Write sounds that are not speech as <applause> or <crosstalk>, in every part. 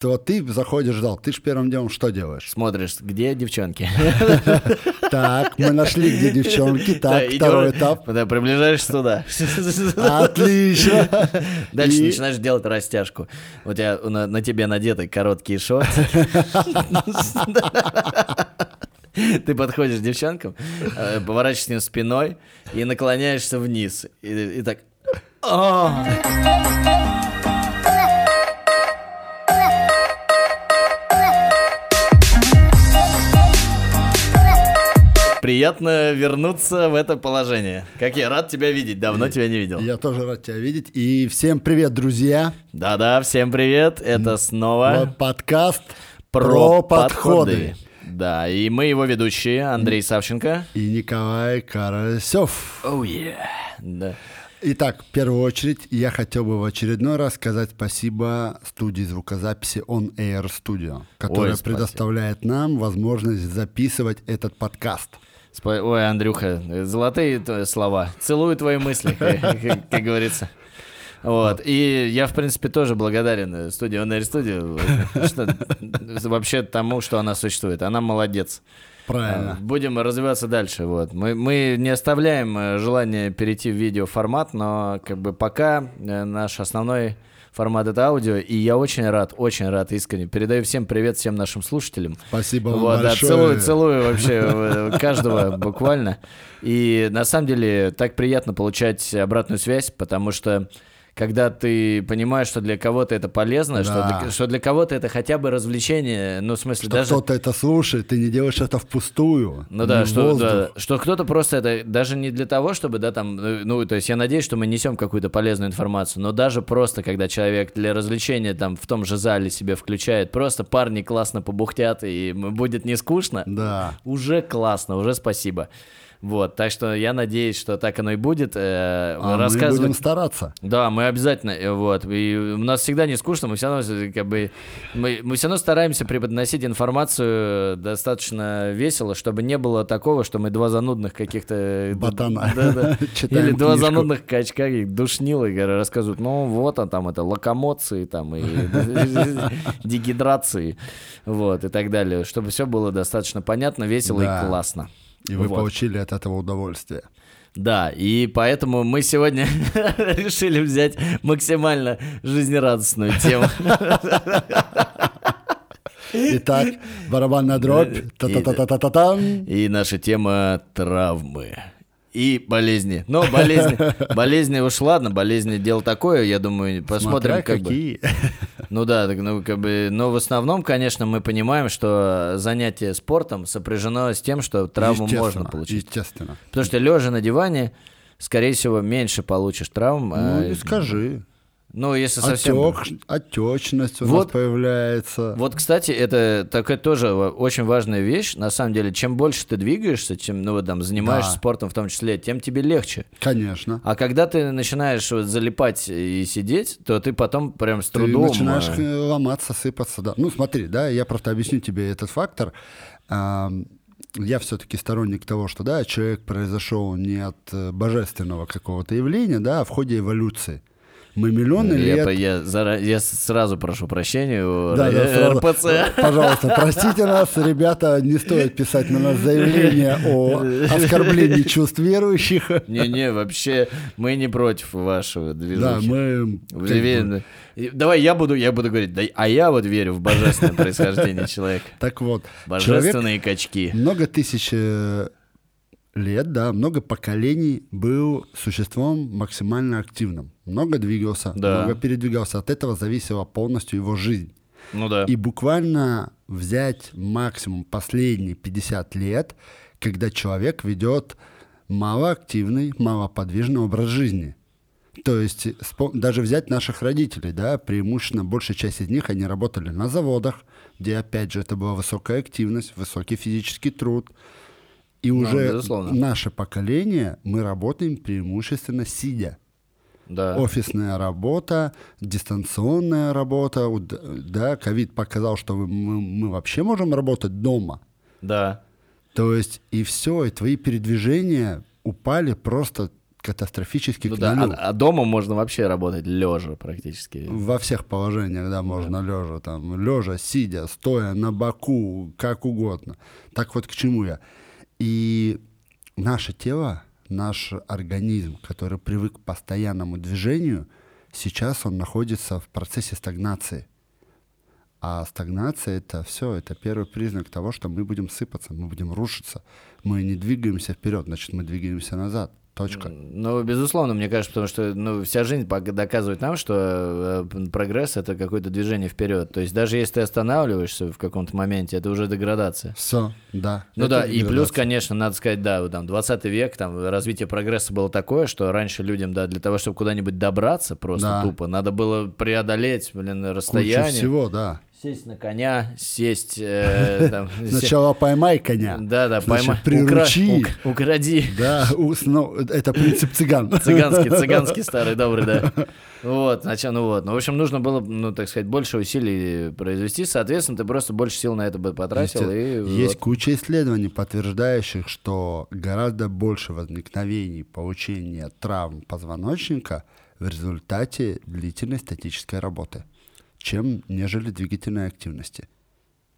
то ты заходишь в зал, ты же первым делом что делаешь? Смотришь, где девчонки. <laughs> Так, мы нашли, где девчонки. Так, второй этап. Приближаешься туда. Отлично. <laughs> Дальше начинаешь делать растяжку. У тебя на, тебе надеты короткие шорты. <laughs> Ты подходишь к девчонкам, э, поворачиваешься к ним спиной и наклоняешься вниз. И, и так... Приятно вернуться в это положение. Как я рад тебя видеть, давно тебя не видел. Я тоже рад тебя видеть. И всем привет, друзья. Да-да, всем привет. Это снова подкаст про, про подходы. Да, и мы его ведущие, Андрей Савченко. И Николай Карасев. Оу, yeah. Да. Итак, в первую очередь я хотел бы в очередной раз сказать спасибо студии звукозаписи On Air Studio, которая спасибо. предоставляет нам возможность записывать этот подкаст. Спа- Ой, Андрюха, золотые слова. Целую твои мысли, как, говорится. Вот. И я, в принципе, тоже благодарен э, студии On Air Studio что- вообще тому, что она существует. Она молодец. Правильно. А, Будем развиваться дальше. Вот. Мы, мы не оставляем э, желания перейти в видеоформат, но как бы пока э, наш основной формат это аудио, и я очень рад, очень рад искренне. Передаю всем привет всем нашим слушателям. Спасибо вам Вот, да, большое. целую, целую вообще э, каждого буквально. И на самом деле так приятно получать обратную связь, потому что когда ты понимаешь, что для кого-то это полезно, что, Да. для, что для кого-то это хотя бы развлечение, ну, в смысле, Что даже... кто-то это слушает, ты не делаешь это впустую. Ну да, что, да, что кто-то просто это даже не для того, чтобы, да, там, э, ну, то есть я надеюсь, что мы несем какую-то полезную информацию, но даже просто, когда человек для развлечения там в том же зале себе включает, просто парни классно побухтят, и будет не скучно, Да. уже классно, уже спасибо. Вот, так что я надеюсь, что так оно и будет. э, А мы рассказывать- будем стараться. да, мы обязательно, э, вот, и у нас всегда не скучно, мы все равно, как бы, мы, мы все равно стараемся преподносить информацию достаточно весело, чтобы не было такого, что мы два занудных каких-то... э, Ботана. Да, да. <laughs> Или два книжку. занудных качка, и душнилы, рассказывают, ну, вот, а там это локомоции, там, и <laughs> дегидрации, вот, и так далее, чтобы все было достаточно понятно, весело и классно. И вы Вот. получили от этого удовольствие. Да, и поэтому мы сегодня <laughs> решили взять максимально жизнерадостную тему. Итак, барабанная дробь. Та-та-та-та-та-там. И наша тема травмы. И болезни. Но болезни, <laughs> болезни уж ладно, болезни дело такое, я думаю, посмотрим, Смотря как бы. какие. <laughs> Ну да, так, ну как бы, но в основном, конечно, мы понимаем, что занятие спортом сопряжено с тем, что травму можно получить. Естественно. Потому что лежа на диване, скорее всего, меньше получишь травм. Ну, а, не скажи. Ну, если совсем... Отек, отечность у нас Вот. появляется. Вот, кстати, это такая тоже очень важная вещь. На самом деле, чем больше ты двигаешься, чем, ну, вот там, занимаешься Да. спортом в том числе, тем тебе легче. Конечно. А когда ты начинаешь вот залипать и сидеть, то ты потом прям с Ты трудом... начинаешь э, э, ломаться, сыпаться. Да. Ну, смотри, да, я просто объясню тебе этот фактор. Я все-таки сторонник того, что да, человек произошел не от э, божественного какого-то явления, да, а в ходе эволюции. Мы миллионы я, лет по- я зара- я сразу прошу прощения у Да, да, сразу. РПЦ. Пожалуйста, простите нас, ребята, не стоит писать на нас заявление о оскорблении чувств верующих. Не-не, вообще, мы не против вашего Да, движения. мы... Уверен. И Давай я буду, я буду говорить, да, а я вот верю в божественное происхождение человека. Так вот, Божественные качки. много тысяч лет, да, много поколений был существом максимально активным. Много двигался, Да. много передвигался. От этого зависела полностью его жизнь. Ну да. И буквально взять максимум последние 50 лет, когда человек ведет малоактивный, малоподвижный образ жизни. То есть даже взять наших родителей, да, преимущественно большая часть из них, они работали на заводах, где, опять же, это была высокая активность, высокий физический труд. И Ну, уже безусловно. наше поколение, мы работаем преимущественно сидя. Да. Офисная работа, дистанционная работа. Вот, Да, ковид показал, что мы, мы вообще можем работать дома. Да. То есть и все, и твои передвижения упали просто катастрофически Ну к да, нулю. а, а дома можно вообще работать лежа практически. Во всех положениях, да, можно лежа, там, лежа, сидя, стоя, на боку, как угодно. Так вот к чему я. И наше тело, наш организм, который привык к постоянному движению, сейчас он находится в процессе стагнации. А стагнация это все, это первый признак того, что мы будем сыпаться, мы будем рушиться. Мы не двигаемся вперед, значит, мы двигаемся назад. Точка. Ну, безусловно, мне кажется, потому что ну, вся жизнь доказывает нам, что э, прогресс это какое-то движение вперед. То есть даже если ты останавливаешься в каком-то моменте, это уже деградация. Все, да. Ну Это да, и плюс, деградация. конечно, надо сказать, да, вот там 20 век, там развитие прогресса было такое, что раньше людям, да, для того, чтобы куда-нибудь добраться просто Да. тупо, надо было преодолеть, блин, Куча расстояние. всего, да. Сесть на коня, сесть... э, <laughs> там, Сначала поймай коня. Да, да, Значит, поймай. приручи. Укра- ук- Укради. Да, у- ну, это принцип цыган. <laughs> Цыганский, цыганский <laughs> старый добрый, да. Вот, значит, ну вот. Ну, в общем, нужно было, ну, так сказать, больше усилий произвести. Соответственно, ты просто больше сил на это бы потратил. И Есть вот. куча исследований, подтверждающих, что гораздо больше возникновений, получения травм позвоночника в результате длительной статической работы, чем нежели двигательной активности.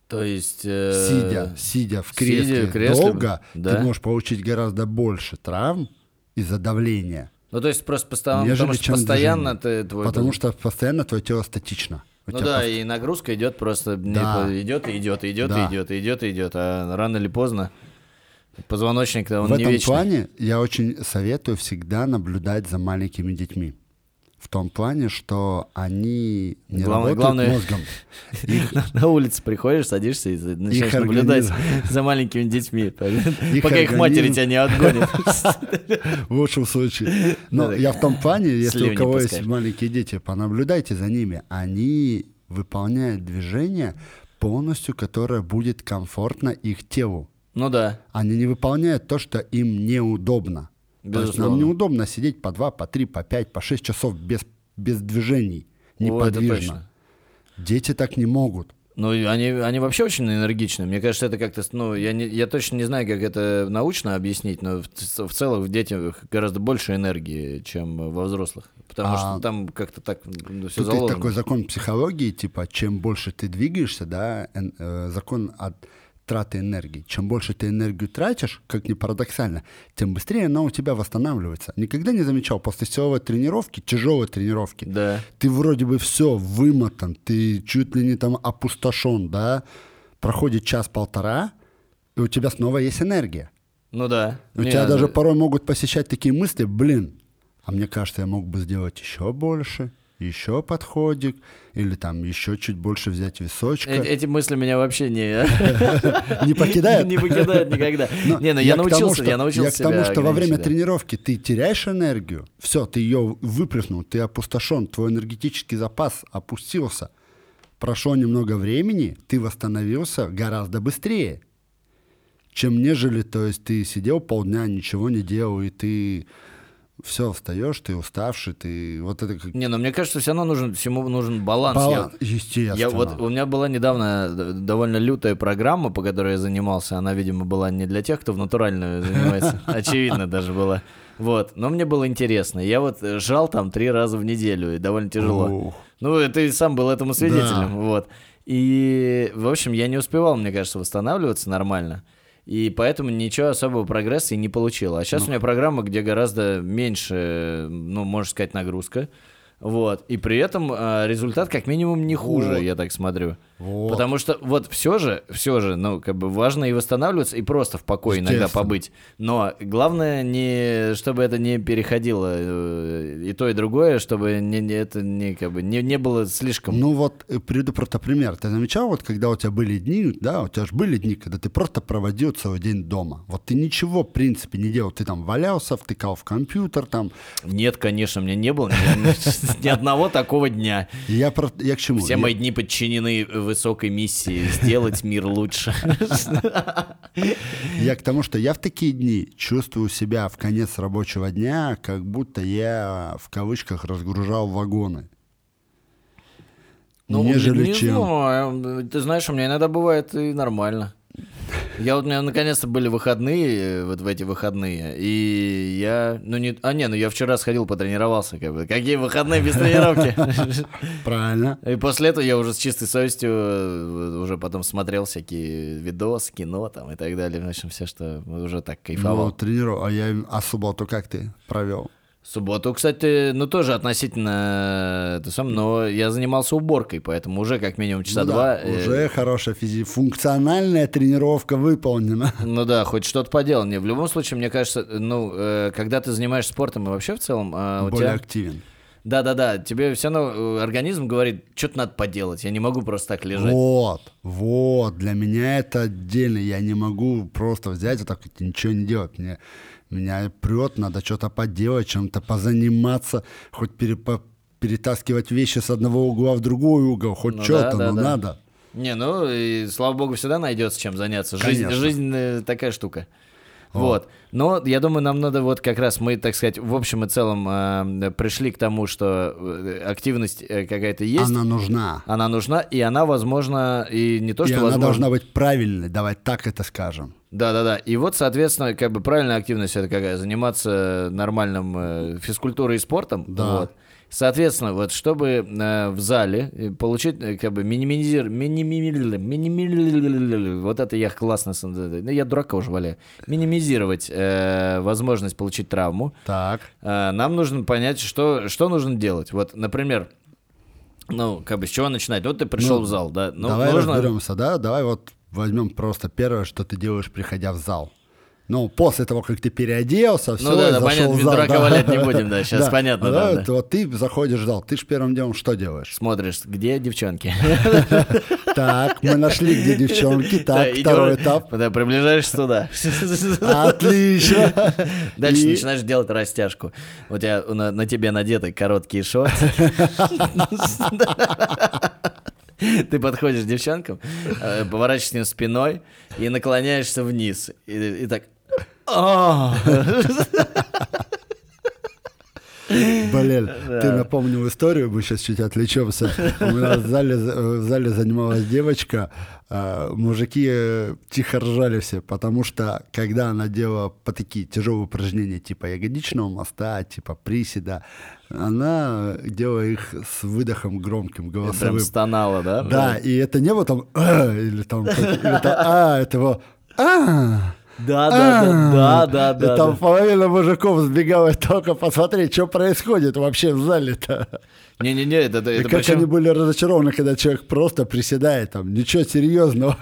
То есть... э, Сидя, сидя в сидя кресле, в кресле, долго, да. ты можешь получить гораздо больше травм из-за давления, Ну, то есть просто постоянно, нежели потому что постоянно движение. ты твой... Потому что постоянно твое тело статично. У Ну да, пост- и нагрузка идет просто Да. идет и идет, и идет, Да. и идет, и идет, и идет, а рано или поздно позвоночник он в не этом вечный. плане я очень советую всегда наблюдать за маленькими детьми. В том плане, что они не Главное- работают главное- мозгом. <laughs> Их, На улице приходишь, садишься и начинаешь Их наблюдать организм. за маленькими детьми, <laughs> пока их матери организм. тебя не отгонят. <laughs> в лучшем случае. Но я в том плане, если у кого есть маленькие дети, понаблюдайте за ними. Они выполняют движение полностью, которое будет комфортно их телу. Ну да, Они не выполняют то, что им неудобно. Есть нам Безусловно. неудобно сидеть по 2, по 3, по 5, по 6 часов без, без движений, О, это неподвижно. точно. Дети так не могут. Ну, они, они вообще очень энергичны. Мне кажется, это как-то, ну, я, не, я точно не знаю, как это научно объяснить, но в, в целом в детях гораздо больше энергии, чем во взрослых. Потому А что там как-то так все Тут есть заложено. такой закон психологии, типа, чем больше ты двигаешься, да, э, закон от траты энергии. Чем больше ты энергию тратишь, как ни парадоксально, тем быстрее она у тебя восстанавливается. Никогда не замечал после силовой тренировки, тяжелой тренировки, Да. ты вроде бы все вымотан, ты чуть ли не там опустошен, да, проходит час-полтора, и у тебя снова есть энергия. Ну да. У Не, тебя даже ну, порой могут посещать такие мысли, блин, а мне кажется, я мог бы сделать еще больше, еще подходик, или там еще чуть больше взять височка. э- Эти мысли меня вообще не... <laughs> Не покидают? Не покидают никогда. <laughs> Но Не, ну я научился, я научился Я к тому, себя что во время тренировки ты теряешь энергию, все, ты ее выплеснул, ты опустошен, твой энергетический запас опустился. Прошло немного времени, ты восстановился гораздо быстрее, чем нежели, то есть ты сидел полдня, ничего не делал, и ты все, встаешь, ты уставший, ты вот это как Не, ну мне кажется, все равно нужен, всему нужен баланс. Я- баланс, естественно. Я вот у меня была недавно довольно лютая программа, по которой я занимался. Она, видимо, была не для тех, кто в натуральную занимается. <laughs> Очевидно, даже была. Вот, но мне было интересно. Я вот э, жал там три раза в неделю, и довольно тяжело. Ух. Ну, ты сам был этому свидетелем, Да. вот. И, в общем, я не успевал, мне кажется, восстанавливаться нормально. И поэтому ничего особого прогресса и не получил. А сейчас у меня программа, где гораздо меньше, ну, можно сказать, нагрузка. Вот. И при этом а, результат как минимум не хуже, Вот. я так смотрю. Вот. Потому что вот все же, все же, ну, как бы важно и восстанавливаться, и просто в покое иногда побыть. Но главное, не, чтобы это не переходило э, и то, и другое, чтобы не, не- это не, как бы, не, не было слишком... Ну вот э, приведу просто пример. Ты замечал, вот когда у тебя были дни, да, у тебя же были дни, когда ты просто проводил целый день дома. Вот ты ничего, в принципе, не делал. Ты там валялся, втыкал в компьютер там. Нет, конечно, у меня не было <laughs> <laughs> ни, одного такого дня. Я, про- я к чему? Все Я- мои дни подчинены высокой миссии сделать мир лучше. <laughs> Я к тому, что я в такие дни чувствую себя в конец рабочего дня, как будто я в кавычках разгружал вагоны. Ну, Нежели не чем. знаю. Ты знаешь, у меня иногда бывает и нормально. Я вот, у меня наконец-то были выходные, э, вот в эти выходные, и я, ну не, а не, ну я вчера сходил, потренировался, как бы, какие выходные без тренировки? <laughs> Правильно. И после этого я уже с чистой совестью э, уже потом смотрел всякие видосы, кино там и так далее, в общем, все, что уже так Ну, кайфовал. трениров... А я а субботу как ты провел? Субботу, кстати, ну тоже относительно, это сам, но я занимался уборкой, поэтому уже как минимум часа Ну да, два. э, Уже хорошая физи... функциональная тренировка выполнена. <laughs> Ну да, хоть что-то поделал. Не, в любом случае, мне кажется, ну, э, когда ты занимаешься спортом и вообще в целом, а, у Более тебя... активен. Да-да-да, тебе все равно э, организм говорит, что-то надо поделать, я не могу просто так лежать. Вот, вот, для меня это отдельно. Я не могу просто взять и так вот ничего не делать. Мне, меня прет, надо что-то поделать, чем-то позаниматься, хоть пере- по- перетаскивать вещи с одного угла в другой угол, хоть Ну что-то, да, да, но да. надо. Не, ну, и, слава богу, всегда найдется чем заняться. Жизнь, Конечно. жизнь э, такая штука. Вот. Но я думаю, нам надо вот как раз мы, так сказать, в общем и целом э, пришли к тому, что э, активность э, какая-то есть. Она нужна. Она нужна, и она, возможно, и не то, И что она возможно. должна быть правильной, давай так это скажем. Да-да-да. И вот, соответственно, как бы правильная активность это какая? Заниматься нормальным э, физкультурой и спортом. Да. Вот. Соответственно, вот чтобы э, в зале э, получить, э, как бы минимизир, минимили- минимили- вот это я классно, ну, я дурака уже валяю, минимизировать э, возможность получить травму, Так. э, нам нужно понять, что, что нужно делать. Вот, например, ну, как бы с чего начинать? Вот ты пришел Ну, в зал, да? Ну, давай нужно... разберемся, да? Давай вот возьмем просто первое, что ты делаешь, приходя в зал. Ну, после того, как ты переоделся, все, Ну да, да, зашел понятно, в зал. дурака да. валять не будем, да, <laughs> щас понятно, да, да. вот, вот ты заходишь в зал, ты же первым делом что делаешь? Смотришь, где девчонки? <laughs> Так, мы нашли, где девчонки, так, второй этап. Да, приближаешься туда. Отлично. <laughs> Дальше начинаешь делать растяжку. У тебя на тебе надеты короткие шорты. <laughs> Ты подходишь к девчонкам, э, поворачиваешься к ним спиной и наклоняешься вниз. И, и так... <laughs> <laughs> «А!» Блин, ты напомнил историю, мы сейчас чуть отвлечемся. У меня в зале, в зале занималась девочка, а, мужики э, тихо ржали все, потому что когда она делала по такие тяжелые упражнения типа ягодичного моста, типа приседа, она делала их с выдохом громким, Прям голосовым. стонала, да? Да, и это не было там «А», или там, или там а, это его а. Да, да, да, да, да, И там да. половина мужиков сбегала только посмотреть, что происходит вообще в зале-то. Не-не-не, это, это, как причем- они были разочарованы, когда человек просто приседает там, ничего серьезного.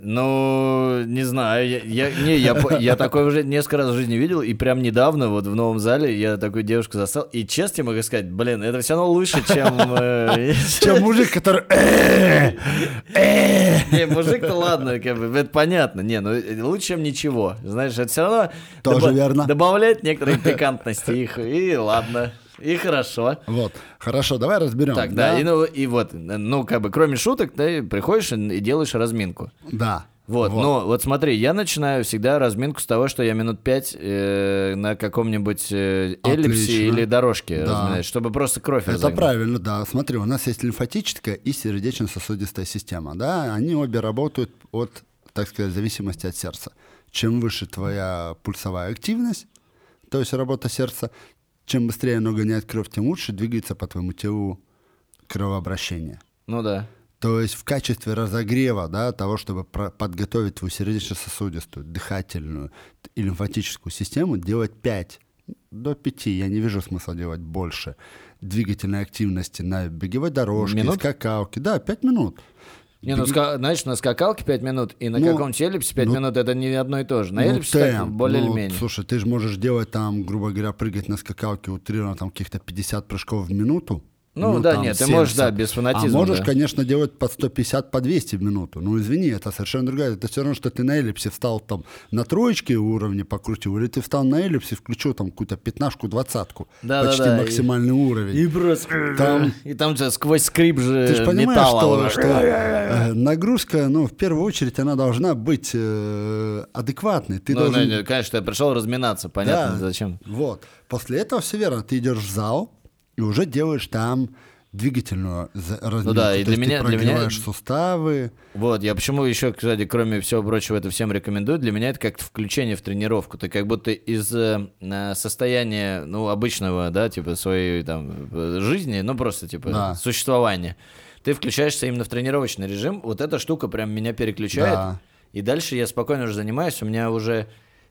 Ну, не знаю, я, я- не, я, я такое уже несколько раз в жизни видел, и прям недавно вот в новом зале я такую девушку застал, и честно могу сказать, блин, это все равно лучше, чем... э, <laughs> Чем мужик, который... «Э, э». Не, мужик-то ладно, как бы, это понятно, не, ну лучше, чем ничего, знаешь, это все равно... Тоже верно. Добавляет некоторые пикантности их, и ладно, и хорошо. Вот, хорошо, давай разберем. Так, да, и, ну, и вот, ну, как бы, кроме шуток, ты приходишь и делаешь разминку. Да. Вот, но вот смотри, я начинаю всегда разминку с того, что я минут пять э, на каком-нибудь э, эллипсе или дорожке Да. разминаюсь, чтобы просто кровь Это разогнать. правильно, да. Смотри, у нас есть лимфатическая и сердечно-сосудистая система, да, они обе работают от, так сказать, зависимости от сердца. Чем выше твоя пульсовая активность, то есть работа сердца, чем быстрее оно гоняет кровь, тем лучше двигается по твоему телу кровообращение. Ну да. То есть в качестве разогрева, да, того, чтобы подготовить твою сердечно-сосудистую, дыхательную и лимфатическую систему, делать 5 до 5, я не вижу смысла делать больше двигательной активности на беговой дорожке, Минут? скакалке. Да, 5 минут. Не, ну, ска- знаешь, на скакалке 5 минут и на Ну, каком-то эллипсе 5 ну, минут это не одно и то же. На Ну, эллипсе так более или Ну, менее. Слушай, ты же можешь делать там, грубо говоря, прыгать на скакалке утрированно там каких-то 50 прыжков в минуту. Ну, да, там нет, ты можешь, да, 70. без фанатизма, А можешь, да. конечно, делать под 150, по 200 в минуту. Ну, извини, это совершенно другая. Это все равно, что ты на эллипсе встал там на троечке уровне покрутил, или ты встал на эллипсе, включил там какую-то пятнашку, двадцатку. Да, да, почти да, и- максимальный уровень. И просто... Там- И там же сквозь скрип же Ты же понимаешь, металла что, что, э, нагрузка, ну, в первую очередь, она должна быть э, адекватной. Ты Ну, должен... ну, конечно, я пришел разминаться, понятно, Да, зачем. Вот. После этого все верно. Ты идешь в зал и уже делаешь там двигательную разминку. да, и для меня- для меня- суставы. Вот, я почему еще, кстати, кроме всего прочего, это всем рекомендую. Для меня это как включение в тренировку. Ты как будто из э, э, состояния, ну, обычного, да, типа, своей там э, жизни, ну, просто, типа, Да. существования. Ты включаешься именно в тренировочный режим. Вот эта штука прям меня переключает. Да. И дальше я спокойно уже занимаюсь. У меня уже...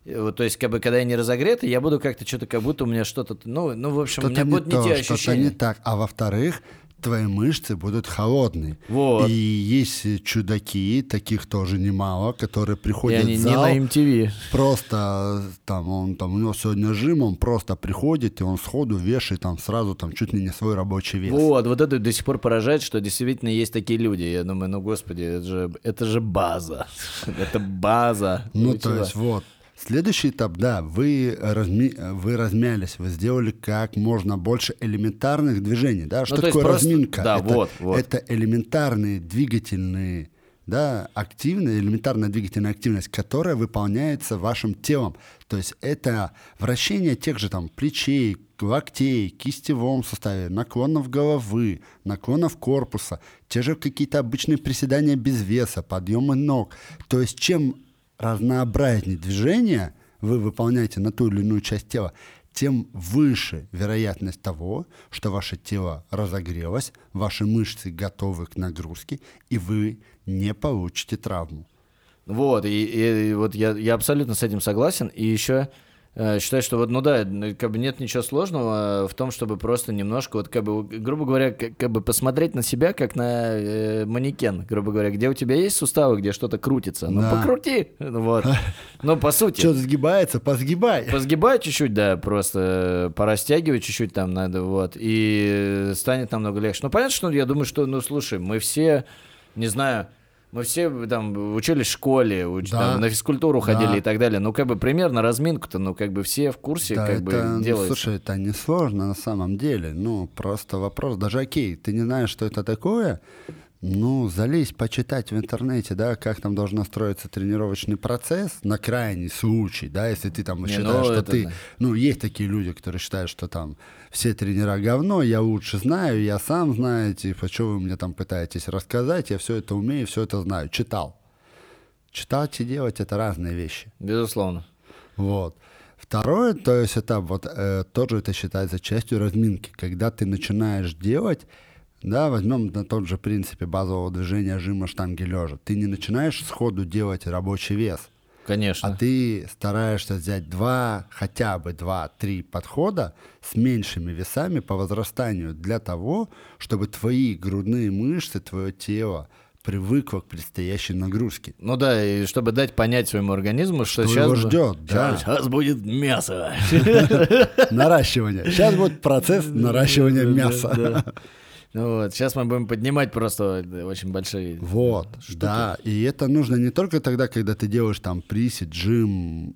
э, вот, То есть, как бы, когда я не разогретый, я буду как-то что-то, как будто у меня что-то, ну, ну, в общем, у меня Что-то не будут не то, те что-то ощущения. не так. А во-вторых, твои мышцы будут холодные. Вот. И есть чудаки, таких тоже немало, которые приходят они в не зал, на MTV. просто там он там у него сегодня жим, он просто приходит и он сходу вешает там сразу там чуть ли не свой рабочий вес. Вот, вот это до сих пор поражает, что действительно есть такие люди. Я думаю, ну господи, это же, это же база. <laughs> Это база. Ну, то есть, вот. Следующий этап, да, вы, разми... вы размялись, вы сделали как можно больше элементарных движений, да, что Ну, такое просто- разминка? да, это, вот, вот. это элементарные двигательные, да, активная, элементарная двигательная активность, которая выполняется вашим телом. То есть это вращение тех же там плечей, локтей, кистевом суставе, наклонов головы, наклонов корпуса, те же какие-то обычные приседания без веса, подъемы ног. То есть чем разнообразнее движения вы выполняете на ту или иную часть тела, тем выше вероятность того, что ваше тело разогрелось, ваши мышцы готовы к нагрузке, и вы не получите травму. Вот, и, и- и вот я, я абсолютно с этим согласен. И еще считаю, что вот, ну да, ну, как бы нет ничего сложного в том, чтобы просто немножко, вот как бы, грубо говоря, как, как бы посмотреть на себя, как на э, манекен, грубо говоря, где у тебя есть суставы, где что-то крутится. Ну, Да. покрути. Вот. <laughs> Ну, по сути. Что сгибается, позгибай. <laughs> Позгибай чуть-чуть, да, просто э, порастягивай чуть-чуть там надо, вот, и станет намного легче. Ну, понятно, что я думаю, что, ну, слушай, мы все, не знаю, мы все там учились в школе, уч- Да. там, на физкультуру Да. ходили и так далее. Ну, как бы примерно разминку-то, ну, как бы все в курсе, Да, как это, бы ну, делают. слушай, это не сложно на самом деле. Ну, просто вопрос, даже окей, ты не знаешь, что это такое, ну, залезь, почитать в интернете, да, как там должен строиться тренировочный процесс, на крайний случай, да, если ты там Не, считаешь, ну, что это ты... да. Ну, есть такие люди, которые считают, что там все тренера говно, я лучше знаю, я сам знаю, типа, что вы мне там пытаетесь рассказать, я все это умею, все это знаю, читал. Читать и делать — это разные вещи. Безусловно. Вот. Второе, то есть это вот э, тоже это считается частью разминки, когда ты начинаешь делать, да, возьмем на тот же принципе базового движения жима штанги лежа. Ты не начинаешь сходу делать рабочий вес, Конечно. а ты стараешься взять два, хотя бы два-три подхода с меньшими весами по возрастанию для того, чтобы твои грудные мышцы, твое тело привыкло к предстоящей нагрузке. Ну да, и чтобы дать понять своему организму, что, Что сейчас... его ждет, да. Сейчас будет мясо. <laughs> Наращивание. Сейчас будет процесс наращивания мяса. Ну вот, сейчас мы будем поднимать просто очень большие... Вот, да. И это нужно не только тогда, когда ты делаешь там присед, джим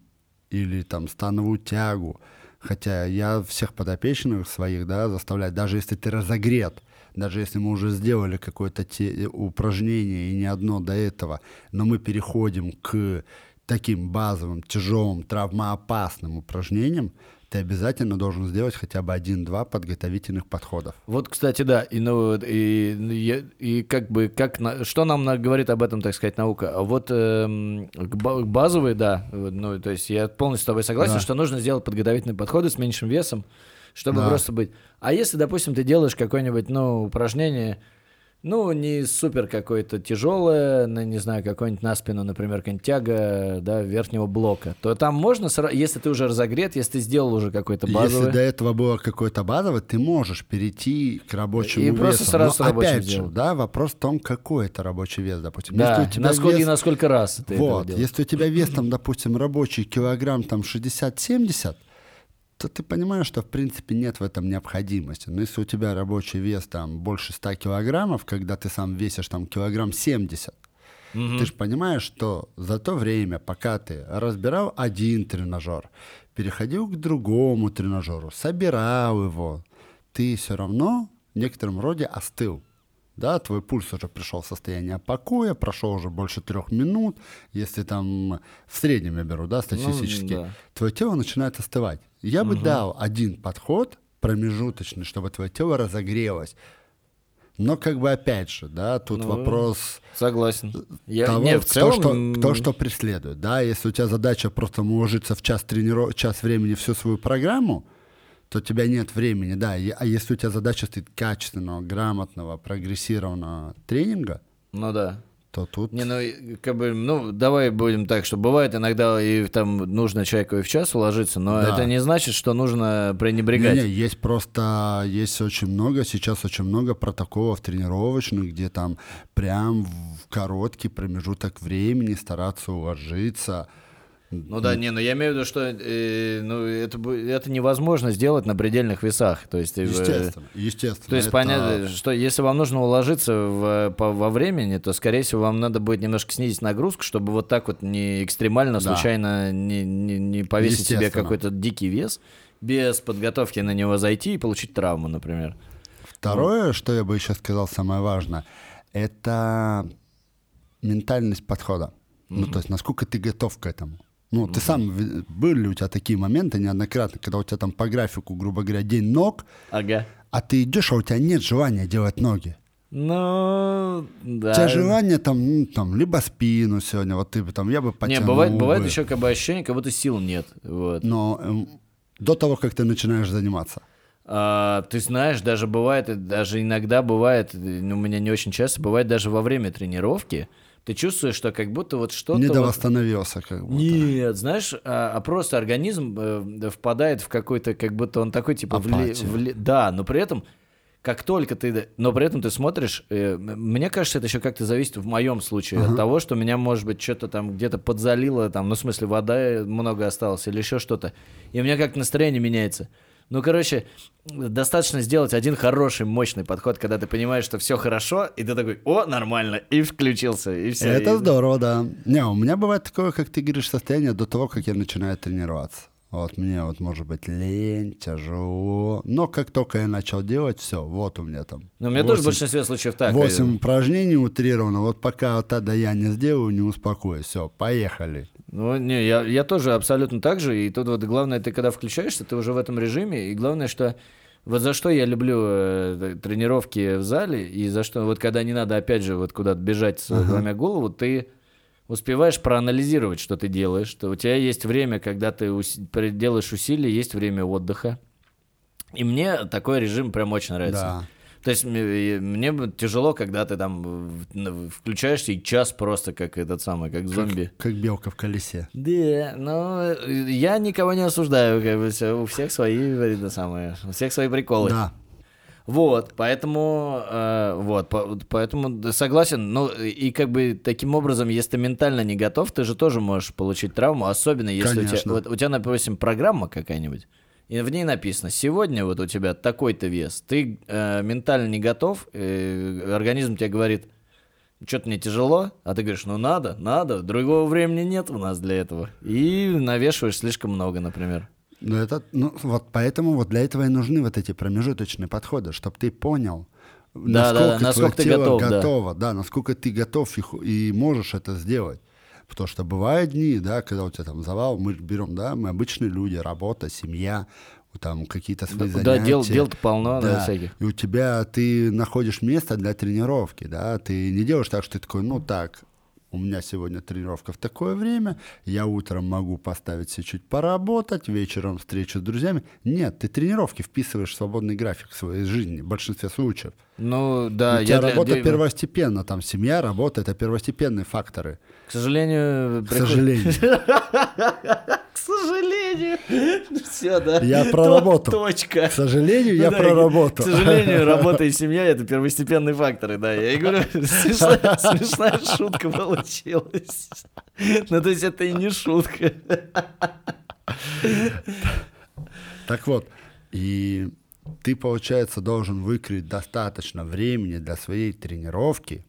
или там становую тягу. Хотя я всех подопечных своих, да, заставляю, даже если ты разогрет, даже если мы уже сделали какое-то те- упражнение и не одно до этого, но мы переходим к таким базовым, тяжелым, травмоопасным упражнениям, ты обязательно должен сделать хотя бы один-два подготовительных подходов. Вот, кстати, да, и, ну, и, ну, и как бы, как, что нам на- говорит об этом, так сказать, наука? А Вот эм, ба- к базовые, да, ну, то есть я полностью с тобой согласен, Да. что нужно сделать подготовительные подходы с меньшим весом, чтобы Да. просто быть. А если, допустим, ты делаешь какое-нибудь, ну, упражнение, ну, не супер какое-то тяжелое, ну, не знаю, какое-нибудь на спину, например, какая-нибудь тяга, да, верхнего блока, то там можно, если ты уже разогрет, если ты сделал уже какой-то базовый... Если до этого было какое-то базовое, ты можешь перейти к рабочему И весу. просто сразу Но рабочим опять же, да, насколько в том, какой это рабочий вес, допустим. Да, Если у тебя насколько, и вес- на сколько раз ты вот, если у тебя вес там, допустим, рабочий килограмм там 60-70, то ты понимаешь, что в принципе нет в этом необходимости. Но если у тебя рабочий вес там больше 100 килограммов, когда ты сам весишь там килограмм 70, ты же понимаешь, что за то время, пока ты разбирал один тренажер, переходил к другому тренажеру, собирал его, ты все равно в некотором роде остыл. Да, твой пульс уже пришел в состояние покоя, прошел уже больше трех минут. Если там в среднем я беру, да, статистически, да. твое тело начинает остывать. Я бы дал один подход промежуточный, чтобы твое тело разогрелось. Но как бы опять же, да, тут Ну, вопрос Согласен. Я, того, не, в кто, целом... что, кто что преследует. Да, если у тебя задача просто уложиться в час, трениров... час времени всю свою программу, то у тебя нет времени, да. А если у тебя задача стоит качественного, грамотного, прогрессированного тренинга, Ну да. То тут... Не, ну, как бы, ну, давай будем так, что бывает иногда и там нужно человеку и в час уложиться, но Да. это не значит, что нужно пренебрегать. Не-не, есть просто, есть очень много, сейчас очень много протоколов тренировочных, где там прям в короткий промежуток времени стараться уложиться. Ну да, не, ну я имею в виду, что э, ну, это, это невозможно сделать на предельных весах. То есть, э, Естественно, естественно. То есть это- понятно, что если вам нужно уложиться в, по- во времени, то, скорее всего, вам надо будет немножко снизить нагрузку, чтобы вот так вот не экстремально, Да. случайно не, не, не повесить себе какой-то дикий вес, без подготовки на него зайти и получить травму, например. Второе, что я бы еще сказал, самое важное, это ментальность подхода. Ну, то есть, насколько ты готов к этому. Ну, ты сам, были ли у тебя такие моменты неоднократно, когда у тебя там по графику, грубо говоря, день ног, Ага. а ты идешь, а у тебя нет желания делать ноги. Ну, да. У тебя желание там, ну, там, либо спину сегодня, вот ты бы там, я бы Не, потянул бывает, бывает бы. еще как бы ощущение, как будто сил нет. Вот. Но эм, до того, как ты начинаешь заниматься. А, ты знаешь, даже бывает, даже иногда бывает, у меня не очень часто, бывает даже во время тренировки, ты чувствуешь, что как будто вот что-то... вот- Недовосстановился как будто. Нет, знаешь, а, а просто организм э, впадает в какой-то, как будто он такой, типа, вли- Апатию. вли- да, но при этом, как только ты, но при этом ты смотришь, э, мне кажется, это еще как-то зависит в моем случае от того, что меня, может быть, что-то там где-то подзалило, там, ну, в смысле, вода много осталось или еще что-то, и у меня как-то настроение меняется. Ну, короче, достаточно сделать один хороший, мощный подход, когда ты понимаешь, что все хорошо, и ты такой, о, нормально, и включился, и все. Это здорово, да. Не, у меня бывает такое, как ты говоришь, состояние до того, как я начинаю тренироваться. Вот мне вот может быть лень, тяжело. Но как только я начал делать, все, вот у меня там. Ну, у меня тоже в большинстве случаев так. э, 8 упражнений утрированно. Вот пока вот это я не сделаю, не успокоюсь. Все, поехали. Ну, не, я, я тоже абсолютно так же. И тут вот главное, ты когда включаешься, ты уже в этом режиме. И главное, что вот за что я люблю э, тренировки в зале, и за что, вот когда не надо, опять же, вот куда-то бежать, сломя голову, ты успеваешь проанализировать, что ты делаешь, что у тебя есть время, когда ты ус- делаешь усилия, есть время отдыха. И мне такой режим прям очень нравится. Да. То есть мне, тяжело, когда ты там включаешься и час просто как этот самый, как зомби. Как белка в колесе. Да, но э, я никого не осуждаю, как бы у всех свои, это самое, у всех свои приколы. Да. Вот, поэтому, э, вот, по- поэтому согласен. Ну и как бы таким образом, если ты ментально не готов, ты же тоже можешь получить травму, особенно если у тебя, Конечно. вот у тебя, допустим, программа какая-нибудь. И в ней написано, сегодня вот у тебя такой-то вес, ты э, ментально не готов, э, организм тебе говорит, что-то мне тяжело, а ты говоришь, ну надо, надо, другого времени нет у нас для этого. И навешиваешь слишком много, например. Но это, ну, вот поэтому вот для этого и нужны вот эти промежуточные подходы, чтобы ты понял, Да, да, да, насколько ты твое тело готов, да. готово, да. насколько ты готов и, и можешь это сделать. Потому что бывают дни, да, когда у тебя там завал, мы берем, да, мы обычные люди, работа, семья, там какие-то свои Да, занятия. дел- дел-то полно, да, да, всяких. И у тебя, ты находишь место для тренировки, да, ты не делаешь так, что ты такой, ну так, у меня сегодня тренировка в такое время, я утром могу поставить себе чуть поработать, вечером встречу с друзьями. Нет, ты тренировки вписываешь в свободный график своей жизни в большинстве случаев. Ну, да, у тебя для- работа для- первостепенно, там семья, работа — это первостепенные факторы, К сожалению, к приход- сожалению. <laughs> К сожалению. <laughs> Все, да. Я проработал. Точка. К сожалению, я проработал. К сожалению, <laughs> работа и семья это первостепенные факторы, да. Я и говорю, смешная, смешная шутка получилась. Ну, то есть это и не шутка. Так вот, и ты, получается, должен выкрыть достаточно времени для своей тренировки,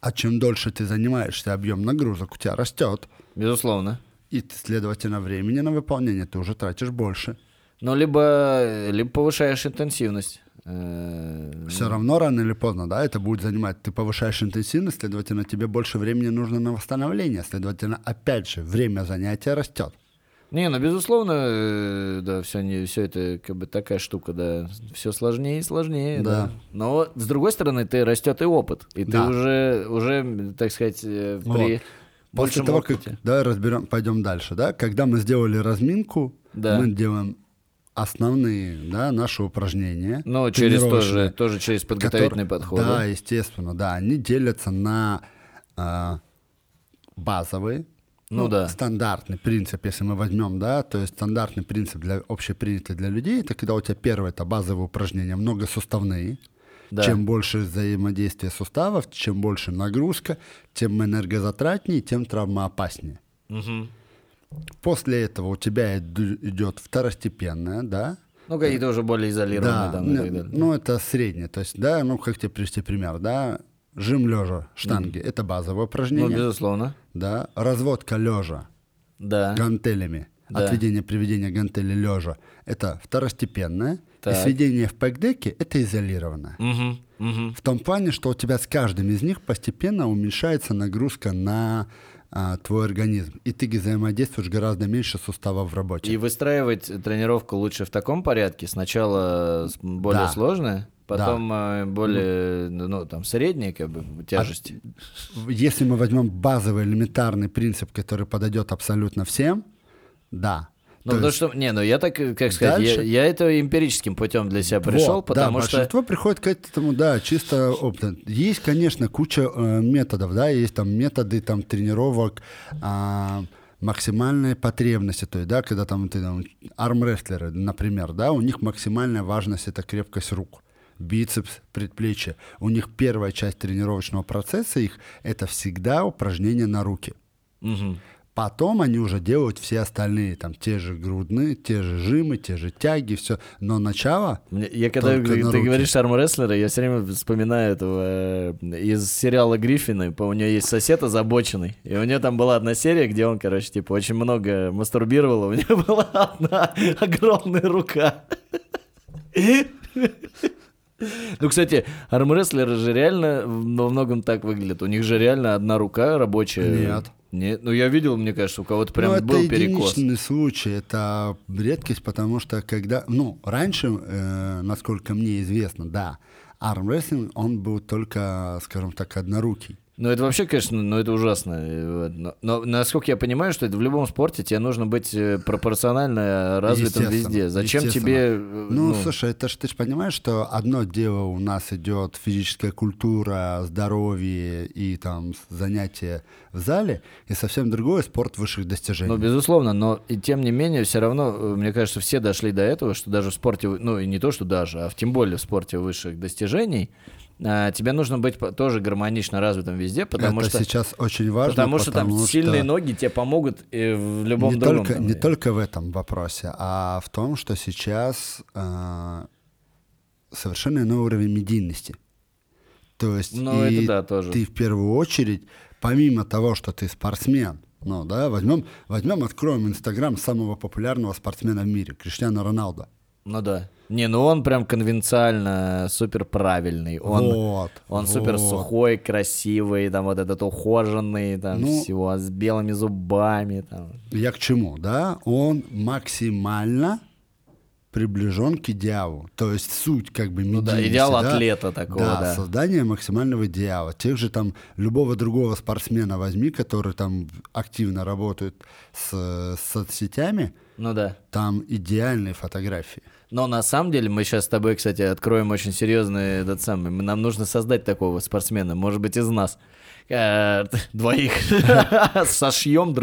а чем дольше ты занимаешься, объем нагрузок у тебя растет, Безусловно. и, следовательно, времени на выполнение ты уже тратишь больше. Ну, либо, либо повышаешь интенсивность. Э, Все равно рано или поздно, да, это будет занимать. Ты повышаешь интенсивность, следовательно, тебе больше времени нужно на восстановление. Следовательно, опять же, время занятия растет. Не, ну безусловно, э, да, все, не, все это как бы такая штука, да, все сложнее и сложнее, да. Да. Но с другой стороны, ты растет и опыт, и ты Да. уже, уже, так сказать, э, при Вот. После того, опыте. как да, разберем, пойдем дальше, да, когда мы сделали разминку, Да. мы делаем основные, да, наши упражнения. Ну, через тоже, тоже через подготовительный которые- подход. Да, естественно, да, они делятся на а, базовые, Ну да. стандартный принцип, если мы возьмем, да, то есть стандартный принцип для общепринятый для людей, это когда у тебя первое это базовые упражнения, многосуставные. Да. Чем больше взаимодействия суставов, чем больше нагрузка, тем энергозатратнее, тем травмоопаснее. Мгм. После этого у тебя идет второстепенное, да, Ну, какие-то уже более изолированные да, там и ну, так далее. ну это среднее, то есть, да, ну как тебе привести пример, да, жим лежа штанги, это базовое Ну, упражнение, безусловно. да, разводка лежа Да. гантелями, Да. отведение, приведение гантели лежа, это второстепенное, Так. и сведение в пэкдеке это изолированное. Мгм, мгм. В том плане, что у тебя с каждым из них постепенно уменьшается нагрузка на а, твой организм, и ты взаимодействуешь гораздо меньше суставов в работе. И выстраивать тренировку лучше в таком порядке. Сначала с- более Да. сложная, потом э, более, ну, там, средняя, как бы, тяжесть. Если мы возьмем базовый элементарный принцип, который подойдет абсолютно всем, да. Ну, То потому есть- что, не, ну я так, э, как сказать, я, Дальше- я это эмпирическим путем для себя пришел, Вот, потому да, что... большинство приходит к этому, да, чисто опытом. Есть, конечно, куча э, методов, да, есть там методы там тренировок а, максимальной потребности, то есть, да, когда там ты там, армрестлеры, например, да, у них максимальная важность это крепкость рук бицепс, предплечье. У них первая часть тренировочного процесса их это всегда упражнения на руки. Мгм. Потом они уже делают все остальные, там, те же грудные, те же жимы, те же тяги, все. Но начало... Мне- Я когда ты руки. говоришь армрестлера, я все время вспоминаю этого э, из сериала Гриффины. У него есть сосед озабоченный. И у него там была одна серия, где он, короче, типа, очень много мастурбировал. У него <laughs> была одна огромная рука. <laughs> Ну, кстати, армрестлеры же реально во многом так выглядят. У них же реально одна рука рабочая. Нет. Нет. Ну, я видел, мне кажется, у кого-то прям ну, это был перекос. единичный случай, это редкость, потому что когда... Ну, раньше, э, насколько мне известно, да, армрестлинг, он был только, скажем так, однорукий. Ну, это вообще, конечно, ну, это ужасно. Но, но насколько я понимаю, что это в любом спорте тебе нужно быть э, пропорционально развитым везде. Зачем тебе... э, Ну, слушай, это ж ты же понимаешь, что одно дело у нас идет физическая культура, здоровье и там занятия в зале, и совсем другое спорт высших достижений. Ну, безусловно, но и тем не менее, все равно, э, мне кажется, все дошли до этого, что даже в спорте, ну и не то, что даже, а в тем более в спорте высших достижений, тебе нужно быть тоже гармонично развитым везде, потому это что, сейчас очень важно, потому что там потому сильные что ноги тебе помогут и в любом не другом. только, там, не только в этом вопросе, а в том, что сейчас э, совершенно иной уровень медийности. То есть Ну, и это да, тоже. ты в первую очередь, помимо того, что ты спортсмен, ну да, возьмем, возьмем, откроем Инстаграм самого популярного спортсмена в мире, Криштиану Роналдо. Ну да. Не, ну он прям конвенциально супер правильный. Он, вот. он супер вот. сухой, красивый, там вот этот ухоженный, там Ну, всего с белыми зубами. Там. Я к чему, да? Он максимально приближен к идеалу. То есть суть как бы Ну да, медийности, идеал да? атлета такого, да. создание максимального идеала. Тех же там любого другого спортсмена возьми, который там активно работает с, с соцсетями, Ну да. там идеальные фотографии. Но на самом деле мы сейчас с тобой, кстати, откроем очень серьезный этот самый. мы- Нам нужно создать такого спортсмена, может быть, из нас. Э, Двоих. <laughs> Сошьем,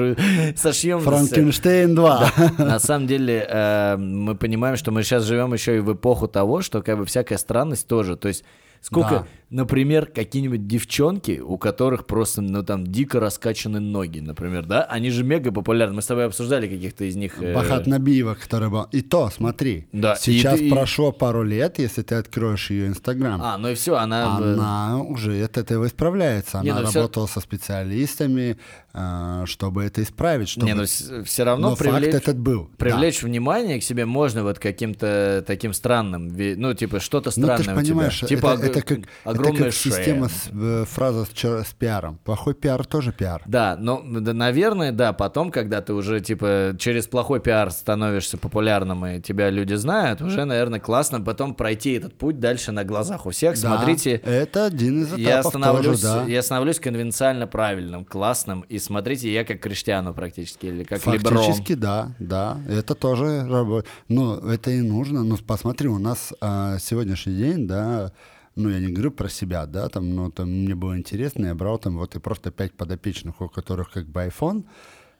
сошьем. Франкенштейн 2. На самом деле, э, мы понимаем, что мы сейчас живем еще и в эпоху того, что как бы всякая странность тоже. То есть, сколько, Да. например, какие-нибудь девчонки, у которых просто, ну, там, дико раскачаны ноги, например, да? Они же мега популярны. Мы с тобой обсуждали каких-то из них. э, Бахат Набиева, который был. И то, смотри, Да, и сейчас ты- и- прошло пару лет, если ты откроешь ее Инстаграм. А, ну и все, она... Она уже от этого исправляется. Не, Она ну всё- работала со специалистами, э, чтобы это исправить. Чтобы... Не, ну все равно Но привлечь... факт этот был. да. Привлечь внимание к себе можно вот каким-то таким странным, ну, типа, что-то Ну, странное ты ж у тебя. понимаешь, Типа, это- это как, огромная это как шея. система с, э, фраза с, с пиаром. Плохой пиар тоже пиар. Да, но, да, наверное, да, потом, когда ты уже, типа, через плохой пиар становишься популярным, и тебя люди знают, уже, наверное, классно потом пройти этот путь дальше на глазах у всех. Да, Смотрите, это один из этапов я становлюсь, тоже, да. я становлюсь конвенциально правильным, классным, и смотрите, я как Криштиану практически, или как Леброн. Фактически, да, да, это тоже работает. Но это и нужно. Ну, посмотри, у нас а, сегодняшний день, да, ну, я не говорю про себя, да, там, но там мне было интересно, я брал там вот и просто пять подопечных, у которых как бы iPhone,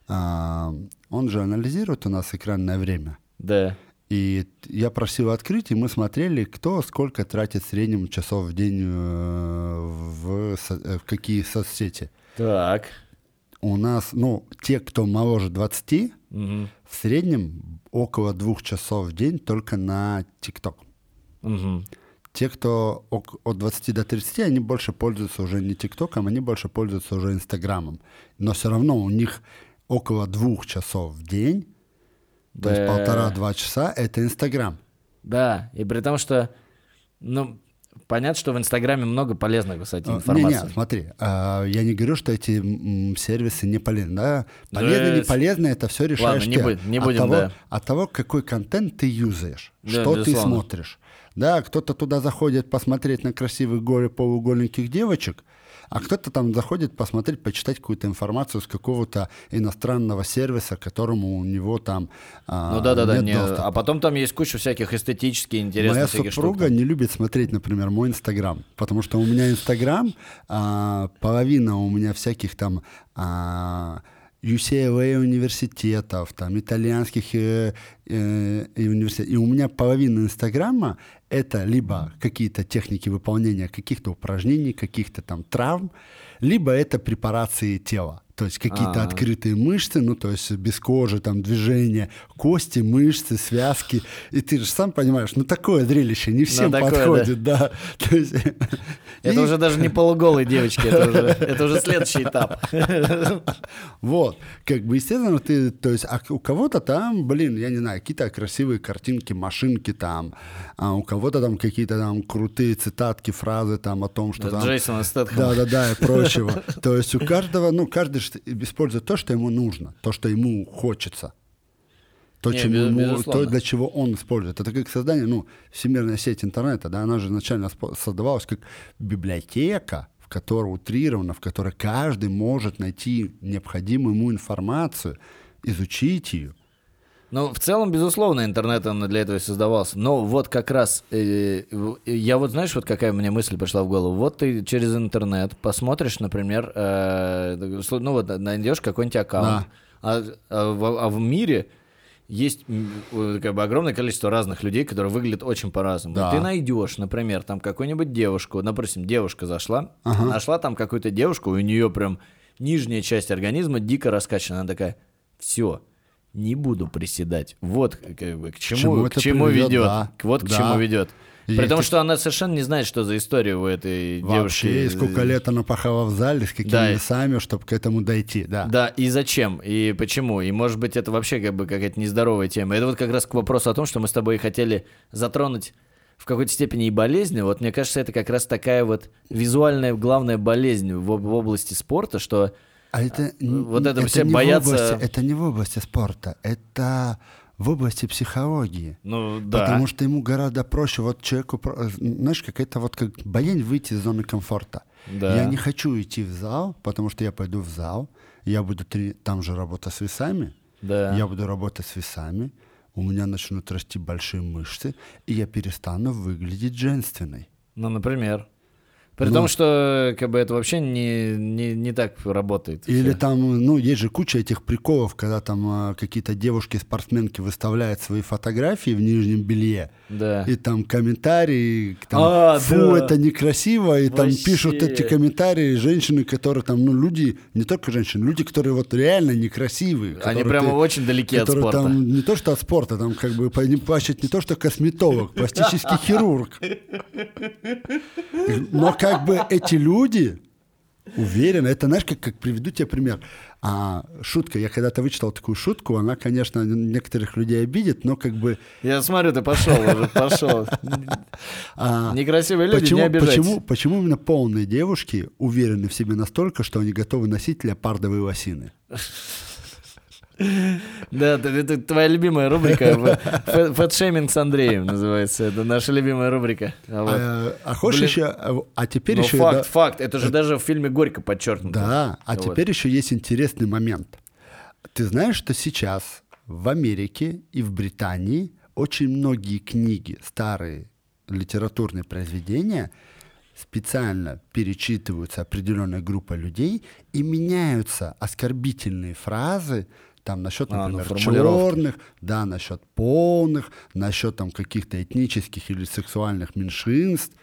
а, он же анализирует у нас экранное время. Да. И я просил открыть, и мы смотрели, кто сколько тратит в среднем часов в день э, в, со- э, в какие соцсети. Так. У нас, ну, те, кто моложе 20, Мгм. в среднем около двух часов в день только на ТикТок. Мгм. Те, кто от 20 до 30, они больше пользуются уже не ТикТоком, они больше пользуются уже Инстаграмом. Но все равно у них около двух часов в день, то есть Да. полтора-два часа, это Инстаграм. Да, и при том, что, ну, понятно, что в Инстаграме много полезной, кстати, А, информации. Не-не, смотри, а, я не говорю, что эти сервисы не полезны. Да? Полезно, Да, не полезно, это все решаешь Ладно, не ты. будь- не от будем, того, да. От того, какой контент ты юзаешь, Да, что ты безусловно. смотришь. Да, кто-то туда заходит посмотреть на красивых голе полуугольненьких девочек, а кто-то там заходит посмотреть, почитать какую-то информацию с какого-то иностранного сервиса, которому у него там а, Ну да-да-да, нет не- доступа. а потом там есть куча всяких эстетически интересных Моя всяких штук. супруга не любит смотреть, например, мой Инстаграм, потому что у меня Инстаграм, а, половина у меня всяких там а, UCLA университетов, там итальянских э, э, и университетов. И у меня половина Инстаграма это либо какие-то техники выполнения каких-то упражнений, каких-то там травм, либо это препарации тела. То есть какие-то А. открытые мышцы, ну то есть без кожи, там движения, кости, мышцы, связки. И ты же сам понимаешь, ну такое зрелище не всем такое, подходит, да. <laughs> То есть, Это и уже даже не полуголые девочки, это уже, <laughs> это уже следующий этап. Вот, как бы, естественно, ты, то есть, а у кого-то там, блин, я не знаю, какие-то красивые картинки, машинки там, а у кого-то там какие-то там крутые цитатки, фразы там о том, что там... Джейсона Стэтхэма. Да, да, да, и <laughs> прочего. То есть у каждого, ну, каждый использует то, что ему нужно, то, что ему хочется. То, Не, чем без- ему- безусловно. то, для чего он использует. Это как создание, ну, всемирная сеть интернета, да, она же изначально создавалась как библиотека, в которой утрирована, в которой каждый может найти необходимую ему информацию, изучить ее. Ну, в целом, безусловно, интернет он для этого и создавался. Но вот как раз, э, в- я вот, знаешь, вот какая мне мысль пришла в голову. Вот ты через интернет посмотришь, например, э, ну вот найдешь какой-нибудь аккаунт, а, а в, а в мире есть э, как бы огромное количество разных людей, которые выглядят очень по-разному. Да. Ты найдешь, например, там какую-нибудь девушку, допустим, девушка зашла, нашла там какую-то девушку, у нее прям нижняя часть организма дико раскачана, она такая, все, не буду приседать. Вот как бы, к чему, чему к чему приведет, ведет. да. Вот к Да. чему ведет. И При том, что она совершенно не знает, что за история у этой Вообще, девушки. и сколько лет она пахала в зале, с какими Да. весами, чтобы к этому дойти, да. Да, и зачем, и почему, и может быть это вообще как бы какая-то нездоровая тема. Это вот как раз к вопросу о том, что мы с тобой хотели затронуть в какой-то степени и болезни. Вот мне кажется, это как раз такая вот визуальная главная болезнь в, в области спорта, что А это, н- вот это все не в боятся- области- это не в области спорта, это в области психологии. ну да, Потому что ему гораздо проще, вот человеку, про- знаешь, какая-то вот как боязнь выйти из зоны комфорта. Да. Я не хочу идти в зал, потому что я пойду в зал, я буду три, там же работа с весами, да. я буду работать с весами, у меня начнут расти большие мышцы, и я перестану выглядеть женственной. Ну, например. При Ну. том, что как бы это вообще не, не, не так работает. Или всё. там, ну, есть же куча этих приколов, когда там а, какие-то девушки-спортсменки выставляют свои фотографии в нижнем белье, Да. и там комментарии, там, А, фу, да. это некрасиво, и там Вообще. пишут эти комментарии женщины, которые там, ну, люди, не только женщины, люди, которые вот реально некрасивые. Они прямо ты- очень далеки от спорта. там не то что от спорта, там как бы плачут не то что косметолог, пластический хирург. <laughs> Но как бы эти люди, Уверенно. Это, знаешь, как, как приведу тебе пример. А, шутка. Я когда-то вычитал такую шутку, она, конечно, некоторых людей обидит, но как бы... Я смотрю, ты пошел уже, пошел. А, Некрасивые люди, не обижайтесь. Почему, почему именно полные девушки уверены в себе настолько, что они готовы носить леопардовые лосины? Да, это твоя любимая рубрика. Фэтшейминг с Андреем называется. Это наша любимая рубрика. А, а хочешь еще... А, а теперь еще... Ну, факт, факт. Это же даже в фильме «Горько» подчеркнуто. Да, а теперь еще есть интересный момент. Ты знаешь, что сейчас в Америке и в Британии очень многие книги, старые литературные произведения, специально перечитываются определенной группой людей и меняются оскорбительные фразы там насчет, а, ну, например, ну, черных, да, насчет полных, насчет там каких-то этнических или сексуальных меньшинств,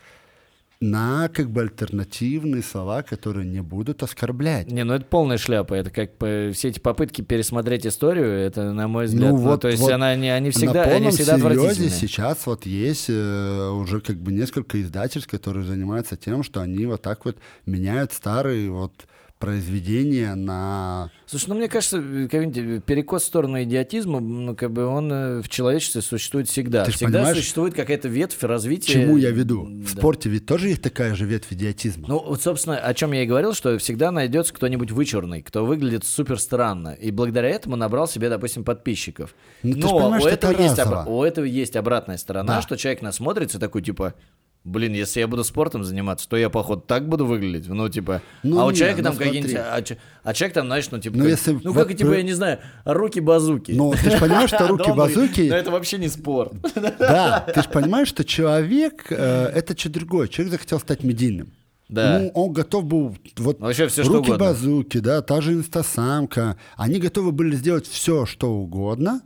на как бы альтернативные слова, которые не будут оскорблять. Не, ну это полная шляпа. Это как по, все эти попытки пересмотреть историю, это, на мой взгляд, ну, ну вот, то есть вот она, не, они всегда, на они всегда серьезе сейчас вот есть э, уже как бы несколько издательств, которые занимаются тем, что они вот так вот меняют старые вот произведения на... Слушай, ну мне кажется, перекос в сторону идиотизма, ну как бы он э, в человечестве существует всегда. Ты всегда существует какая-то ветвь развития. Чему я веду? В да. спорте ведь тоже есть такая же ветвь идиотизма. Ну вот, собственно, о чем я и говорил, что всегда найдется кто-нибудь вычурный, кто выглядит супер странно, и благодаря этому набрал себе, допустим, подписчиков. Ну, Но у, этого это есть об... у этого есть обратная сторона, да. что человек насмотрится такой типа Блин, если я буду спортом заниматься, то я, походу, так буду выглядеть. Ну, типа, ну, а у человека там ну, какие-нибудь... А, а человек там, знаешь, ну, типа... Ну, как, если, ну как, типа, я не знаю, руки-базуки. Ну, ты же понимаешь, что <laughs> руки-базуки... Но это вообще не спорт. <laughs> Да, ты же понимаешь, что человек э, — это что другое. Человек захотел стать медийным. Да. Ну, он готов был, вот, Вообще все, руки-базуки, да, та же инстасамка. Они готовы были сделать все, что угодно,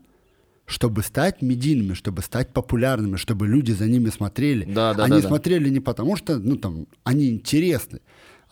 чтобы стать медийными, чтобы стать популярными, чтобы люди за ними смотрели. Да, да, они да, смотрели да. не потому, что ну, там, они интересны,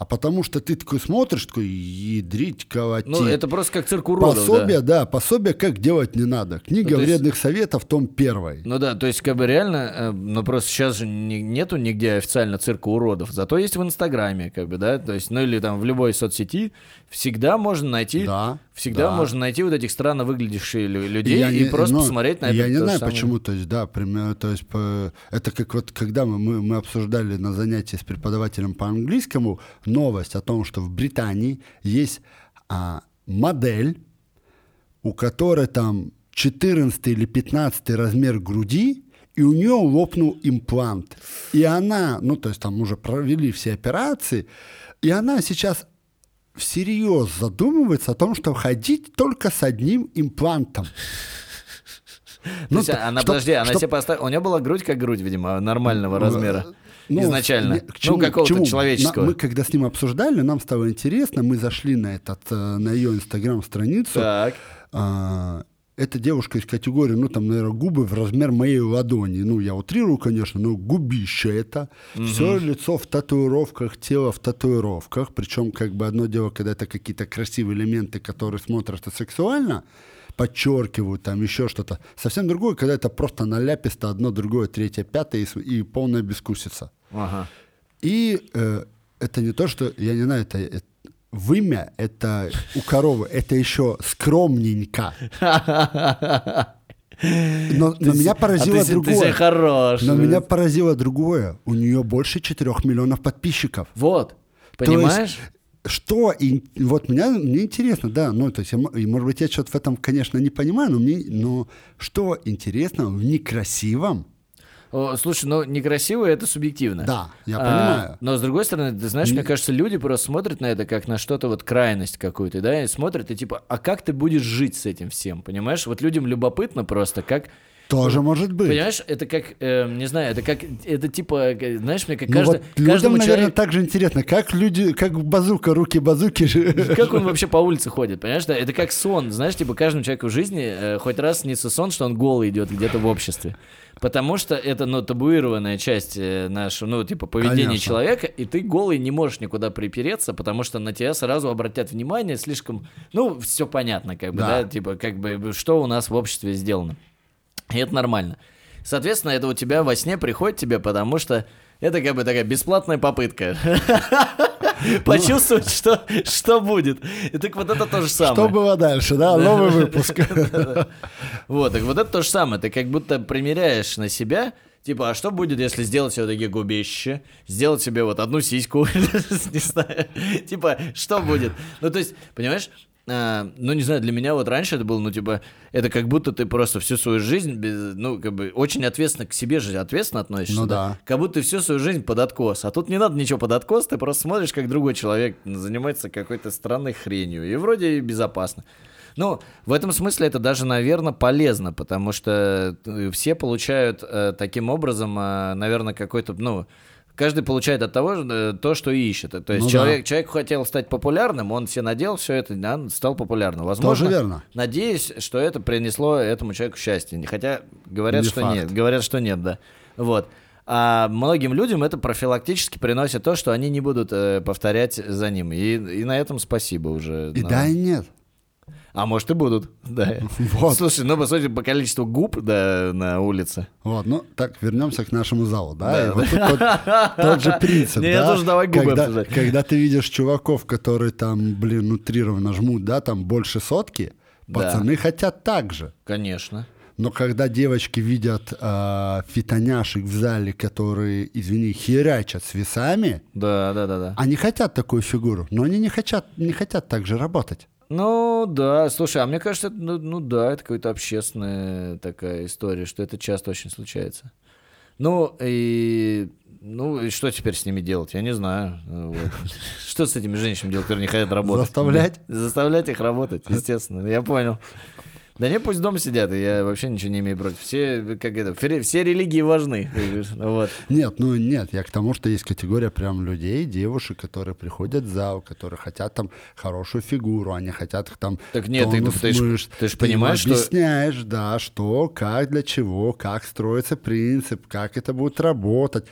а потому что ты такой смотришь, такой, ядрить, колотить. Ну, это просто как цирк уродов, Пособие, да. да, пособие, как делать не надо. Книга ну, вредных есть... советов, том первый. Ну да, то есть, как бы реально, э, ну просто сейчас же не, нету нигде официально цирка уродов, зато есть в Инстаграме, как бы, да, то есть, ну или там в любой соцсети всегда можно найти, да, всегда да. можно найти вот этих странно выглядящих людей и, и не, просто но, посмотреть на это. Я не знаю, самое. почему, то есть, да, примерно, то есть, по, это как вот, когда мы, мы, мы обсуждали на занятии с преподавателем по английскому новость о том, что в Британии есть а, модель, у которой там 14 или 15 размер груди, и у нее лопнул имплант. И она, ну, то есть там уже провели все операции, и она сейчас всерьез задумывается о том, что ходить только с одним имплантом. Ну, есть, она, что, подожди, она что... себе поставила... У нее была грудь как грудь, видимо, нормального ну, размера. Ну, изначально. К чему, ну, какого-то человеческого. Мы когда с ним обсуждали, нам стало интересно, мы зашли на, этот, э, на ее инстаграм-страницу. Так. А, эта девушка из категории, ну, там, наверное, губы в размер моей ладони. Ну, я утрирую, конечно, но губище это. Угу. Все лицо в татуировках, тело в татуировках. Причем, как бы, одно дело, когда это какие-то красивые элементы, которые смотрятся сексуально, подчеркивают, там еще что-то. Совсем другое, когда это просто наляписто одно, другое, третье, пятое и, и полная бескусица. Ага. И э, это не то, что, я не знаю, это, это вымя, это у коровы, это еще скромненько. Но, но меня поразило а ты, другое. Ты хорош. Но меня поразило другое. У нее больше 4 миллионов подписчиков. Вот. Понимаешь? что, и вот меня, мне интересно, да, ну, то есть, я, может быть, я что-то в этом, конечно, не понимаю, но мне, но что интересно в некрасивом, о, слушай, ну некрасиво это субъективно. Да, я а, понимаю. Но с другой стороны, ты знаешь, мне кажется, люди просто смотрят на это как на что-то вот крайность какую-то, да, и смотрят и типа, а как ты будешь жить с этим всем, понимаешь? Вот людям любопытно просто, как тоже может быть. Понимаешь, это как, э, не знаю, это как, это типа, знаешь, мне как ну каждый, вот людям, наверное, человек... так же интересно, как люди, как базука, руки базуки. Как он вообще по улице ходит, понимаешь? Да? Это как сон, знаешь, типа каждому человеку в жизни э, хоть раз снится сон, что он голый идет где-то в обществе. Потому что это, ну, табуированная часть э, нашего, ну, типа, поведения Конечно. человека, и ты голый не можешь никуда припереться, потому что на тебя сразу обратят внимание слишком, ну, все понятно, как бы, да, да типа, как бы, что у нас в обществе сделано. И это нормально. Соответственно, это у тебя во сне приходит тебе, потому что это как бы такая бесплатная попытка. <laughs> <laughs> почувствовать, что, что будет. И так вот это то же самое. Что было дальше, да? Новый выпуск. <laughs> Вот, так вот это то же самое. Ты как будто примеряешь на себя, Типа, а что будет, если сделать все-таки губище? Сделать себе вот одну сиську? <laughs> Не знаю. Типа, что будет? Ну, то есть, понимаешь, а, ну, не знаю, для меня вот раньше это было, ну, типа, это как будто ты просто всю свою жизнь, без, ну, как бы, очень ответственно к себе же ответственно относишься. Ну, да. Как будто ты всю свою жизнь под откос. А тут не надо ничего под откос, ты просто смотришь, как другой человек занимается какой-то странной хренью. И вроде безопасно. Ну, в этом смысле это даже, наверное, полезно, потому что э, все получают э, таким образом, э, наверное, какой-то, ну, каждый получает от того э, то, что ищет. То есть Ну человек, да. человек хотел стать популярным, он себе надел все это, да, стал популярным. Возможно, Тоже верно. надеюсь, что это принесло этому человеку счастье. Хотя говорят, Не что факт. нет. Говорят, что нет, да. Вот. А многим людям это профилактически приносит то, что они не будут э, повторять за ним. И, и на этом спасибо уже. И Ну, да, и нет. А может и будут, да. <laughs> Вот. Слушай, ну, по сути, по количеству губ да, на улице. Вот, ну так, вернемся к нашему залу, да? Да, вот тут тот, тот же <laughs> принцип, Не, да? тоже давай губы когда, обсуждать. когда ты видишь чуваков, которые там, блин, утрированно жмут, да, там больше сотки, Да. пацаны хотят так же. Конечно. Но когда девочки видят э, фитоняшек в зале, которые, извини, херячат с весами, Да, да, да, да. они хотят такую фигуру, но они не хотят, не хотят так же работать. Ну, да, слушай, а мне кажется, это, ну, ну да, это какая-то общественная такая история, что это часто очень случается. Ну, и... Ну, и что теперь с ними делать? Я не знаю. Ну, вот. Что с этими женщинами делать, которые не хотят работать? Заставлять? Заставлять их работать, естественно. Я понял. Да не, пусть дома сидят, я вообще ничего не имею против. Все, как это, все, религии важны. Вот. Нет, ну нет, я к тому, что есть категория прям людей, девушек, которые приходят в зал, которые хотят там хорошую фигуру, они хотят там Так нет, ты- ты мышц. ты ж им понимаешь, что- объясняешь, да, что, как, для чего, как строится принцип, как это будет работать.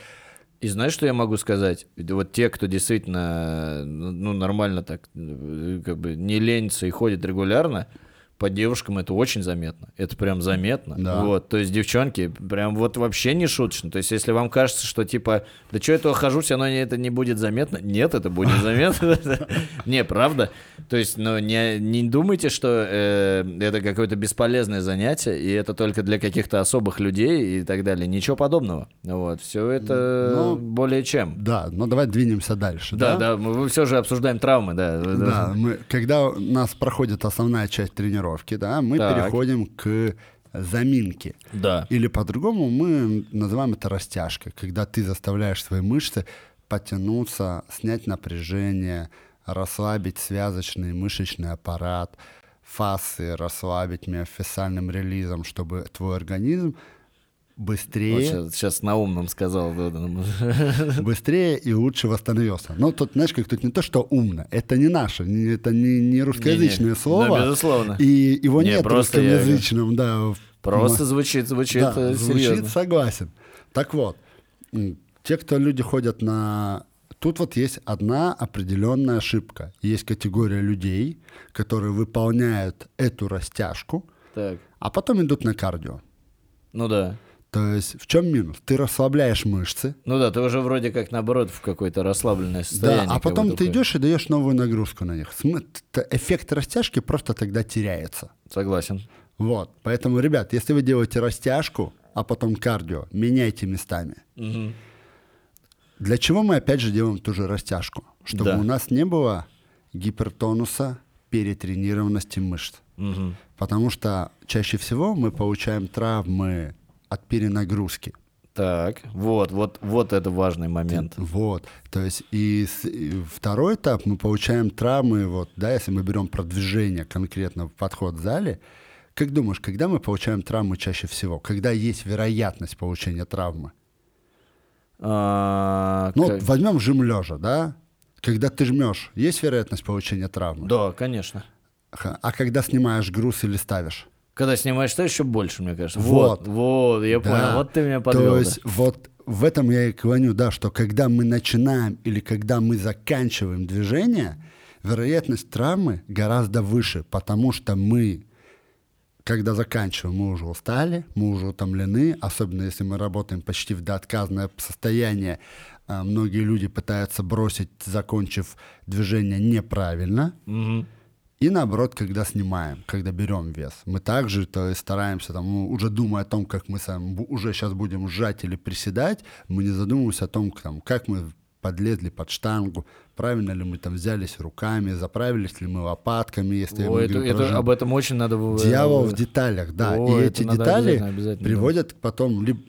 И знаешь, что я могу сказать? Вот те, кто действительно, ну, нормально так, э, как бы не ленится и ходит регулярно, по девушкам это очень заметно. Это прям заметно. Да. Вот, то есть девчонки, прям вот вообще не шуточно. То есть если вам кажется, что типа, да что этого хожу, все равно не- это не будет заметно. Нет, это будет <laughs> заметно. Не, правда. То есть, ну, не, думайте, что э, это какое-то бесполезное занятие, и это только для каких-то особых людей и так далее. Ничего подобного. Вот, все это Ну, более чем. Да, ну давай двинемся дальше. Да, да, мы все же обсуждаем травмы, да. Да, мы, когда у нас проходит основная часть тренировки, да, мы Так. переходим к заминке. Да. Или по-другому мы называем это растяжкой, когда ты заставляешь свои мышцы потянуться, снять напряжение, расслабить связочный мышечный аппарат, фасы расслабить миофасциальным релизом, чтобы твой организм быстрее, сейчас, на умном сказал. <laughs> быстрее и лучше восстановился. Но тут, знаешь, как тут не то, что умно, это не наше, не- это не, не русскоязычное Не-не. слово. Да, безусловно. И его Не, нет в просто я- русскоязычном, да. Просто звучит, звучит да, э, звучит, серьезно. согласен. Так вот, те, кто люди ходят на... Тут вот есть одна определенная ошибка. Есть категория людей, которые выполняют эту растяжку, Так, а потом идут на кардио. ну да. То есть в чем минус? Ты расслабляешь мышцы, Ну да, ты уже вроде как наоборот в какое-то расслабленное да, состояние. а как потом ты идешь и даешь новую нагрузку на них. Эффект растяжки просто тогда теряется. Согласен. Вот. Поэтому, ребят, если вы делаете растяжку, а потом кардио, меняйте местами. Мгм. Для чего мы опять же делаем ту же растяжку? Чтобы Да. у нас не было гипертонуса, перетренированности мышц. Мгм. Потому что чаще всего мы получаем травмы от перенагрузки. Так, вот, вот, вот это важный момент. Вот. То есть и, и второй этап мы получаем травмы, вот, да, если мы берем продвижение конкретно в подход в зале, как думаешь, когда мы получаем травмы чаще всего? Когда есть вероятность получения травмы? А, Ну, как- вот возьмем жим лежа, да? Когда ты жмешь, есть вероятность получения травмы? Да, конечно. А когда снимаешь груз или ставишь? Когда снимаешь, то еще больше, мне кажется. Вот. Вот, вот, я Да. понял. Вот ты меня подвел. То есть вот в этом я и клоню, да, что когда мы начинаем или когда мы заканчиваем движение, вероятность травмы гораздо выше, потому что мы когда заканчиваем, мы уже устали, мы уже утомлены, особенно если мы работаем почти в доотказное состояние. А, многие люди пытаются бросить, закончив движение неправильно. Мгм. И наоборот, когда снимаем, когда берем вес, мы также то стараемся, там, ну, уже думая о том, как мы сам бу- уже сейчас будем сжать или приседать, мы не задумываемся о том, как мы подлезли под штангу, правильно ли мы там взялись руками, заправились ли мы лопатками, если Ой, мы это, это- об этом очень надо... в- Дьявол в- деталях, да. О, и эти детали обязательно, обязательно, приводят потом... либо-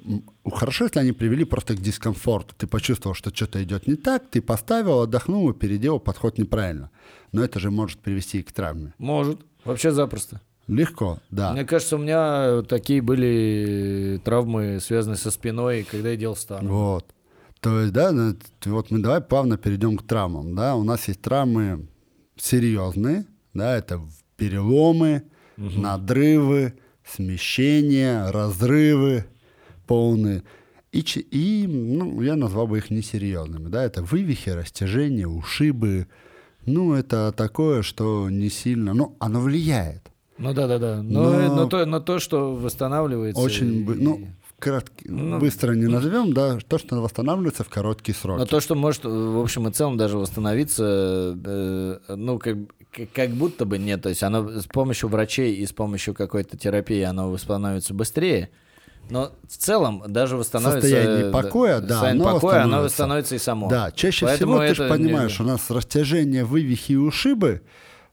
Хорошо, если они привели просто к дискомфорту. Ты почувствовал, что что-то идет не так, ты поставил, отдохнул и переделал подход неправильно. Но это же может привести и к травме. Может. Вообще запросто. Легко, да. Мне кажется, у меня такие были травмы, связанные со спиной, когда я делал стану. Вот. То есть, да, ну, вот мы давай плавно перейдем к травмам, да. У нас есть травмы серьезные, да, это переломы, надрывы, смещения, разрывы полные. И, и ну, я назвал бы их несерьезными, да, это вывихи, растяжения, ушибы. Ну, это такое, что не сильно, ну, оно влияет. Ну да-да-да. Но, Но- но то, но то, что восстанавливается... Очень, и- ну, кратки- Ну, быстро не назовем, да, то, что восстанавливается в короткие сроки. Но то, что может, в общем и целом, даже восстановиться, э, ну, как, как- будто бы нет. То есть оно с помощью врачей и с помощью какой-то терапии оно восстанавливается быстрее. Но в целом даже восстановится... Состояние покоя, да, состояние оно покоя, оно восстановится. восстановится и само. Да, чаще Поэтому всего ты же понимаешь, нельзя. у нас растяжение, вывихи и ушибы,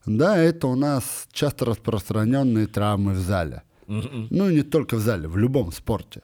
да, это у нас часто распространенные травмы в зале. Мгм. Ну, и не только в зале, в любом спорте.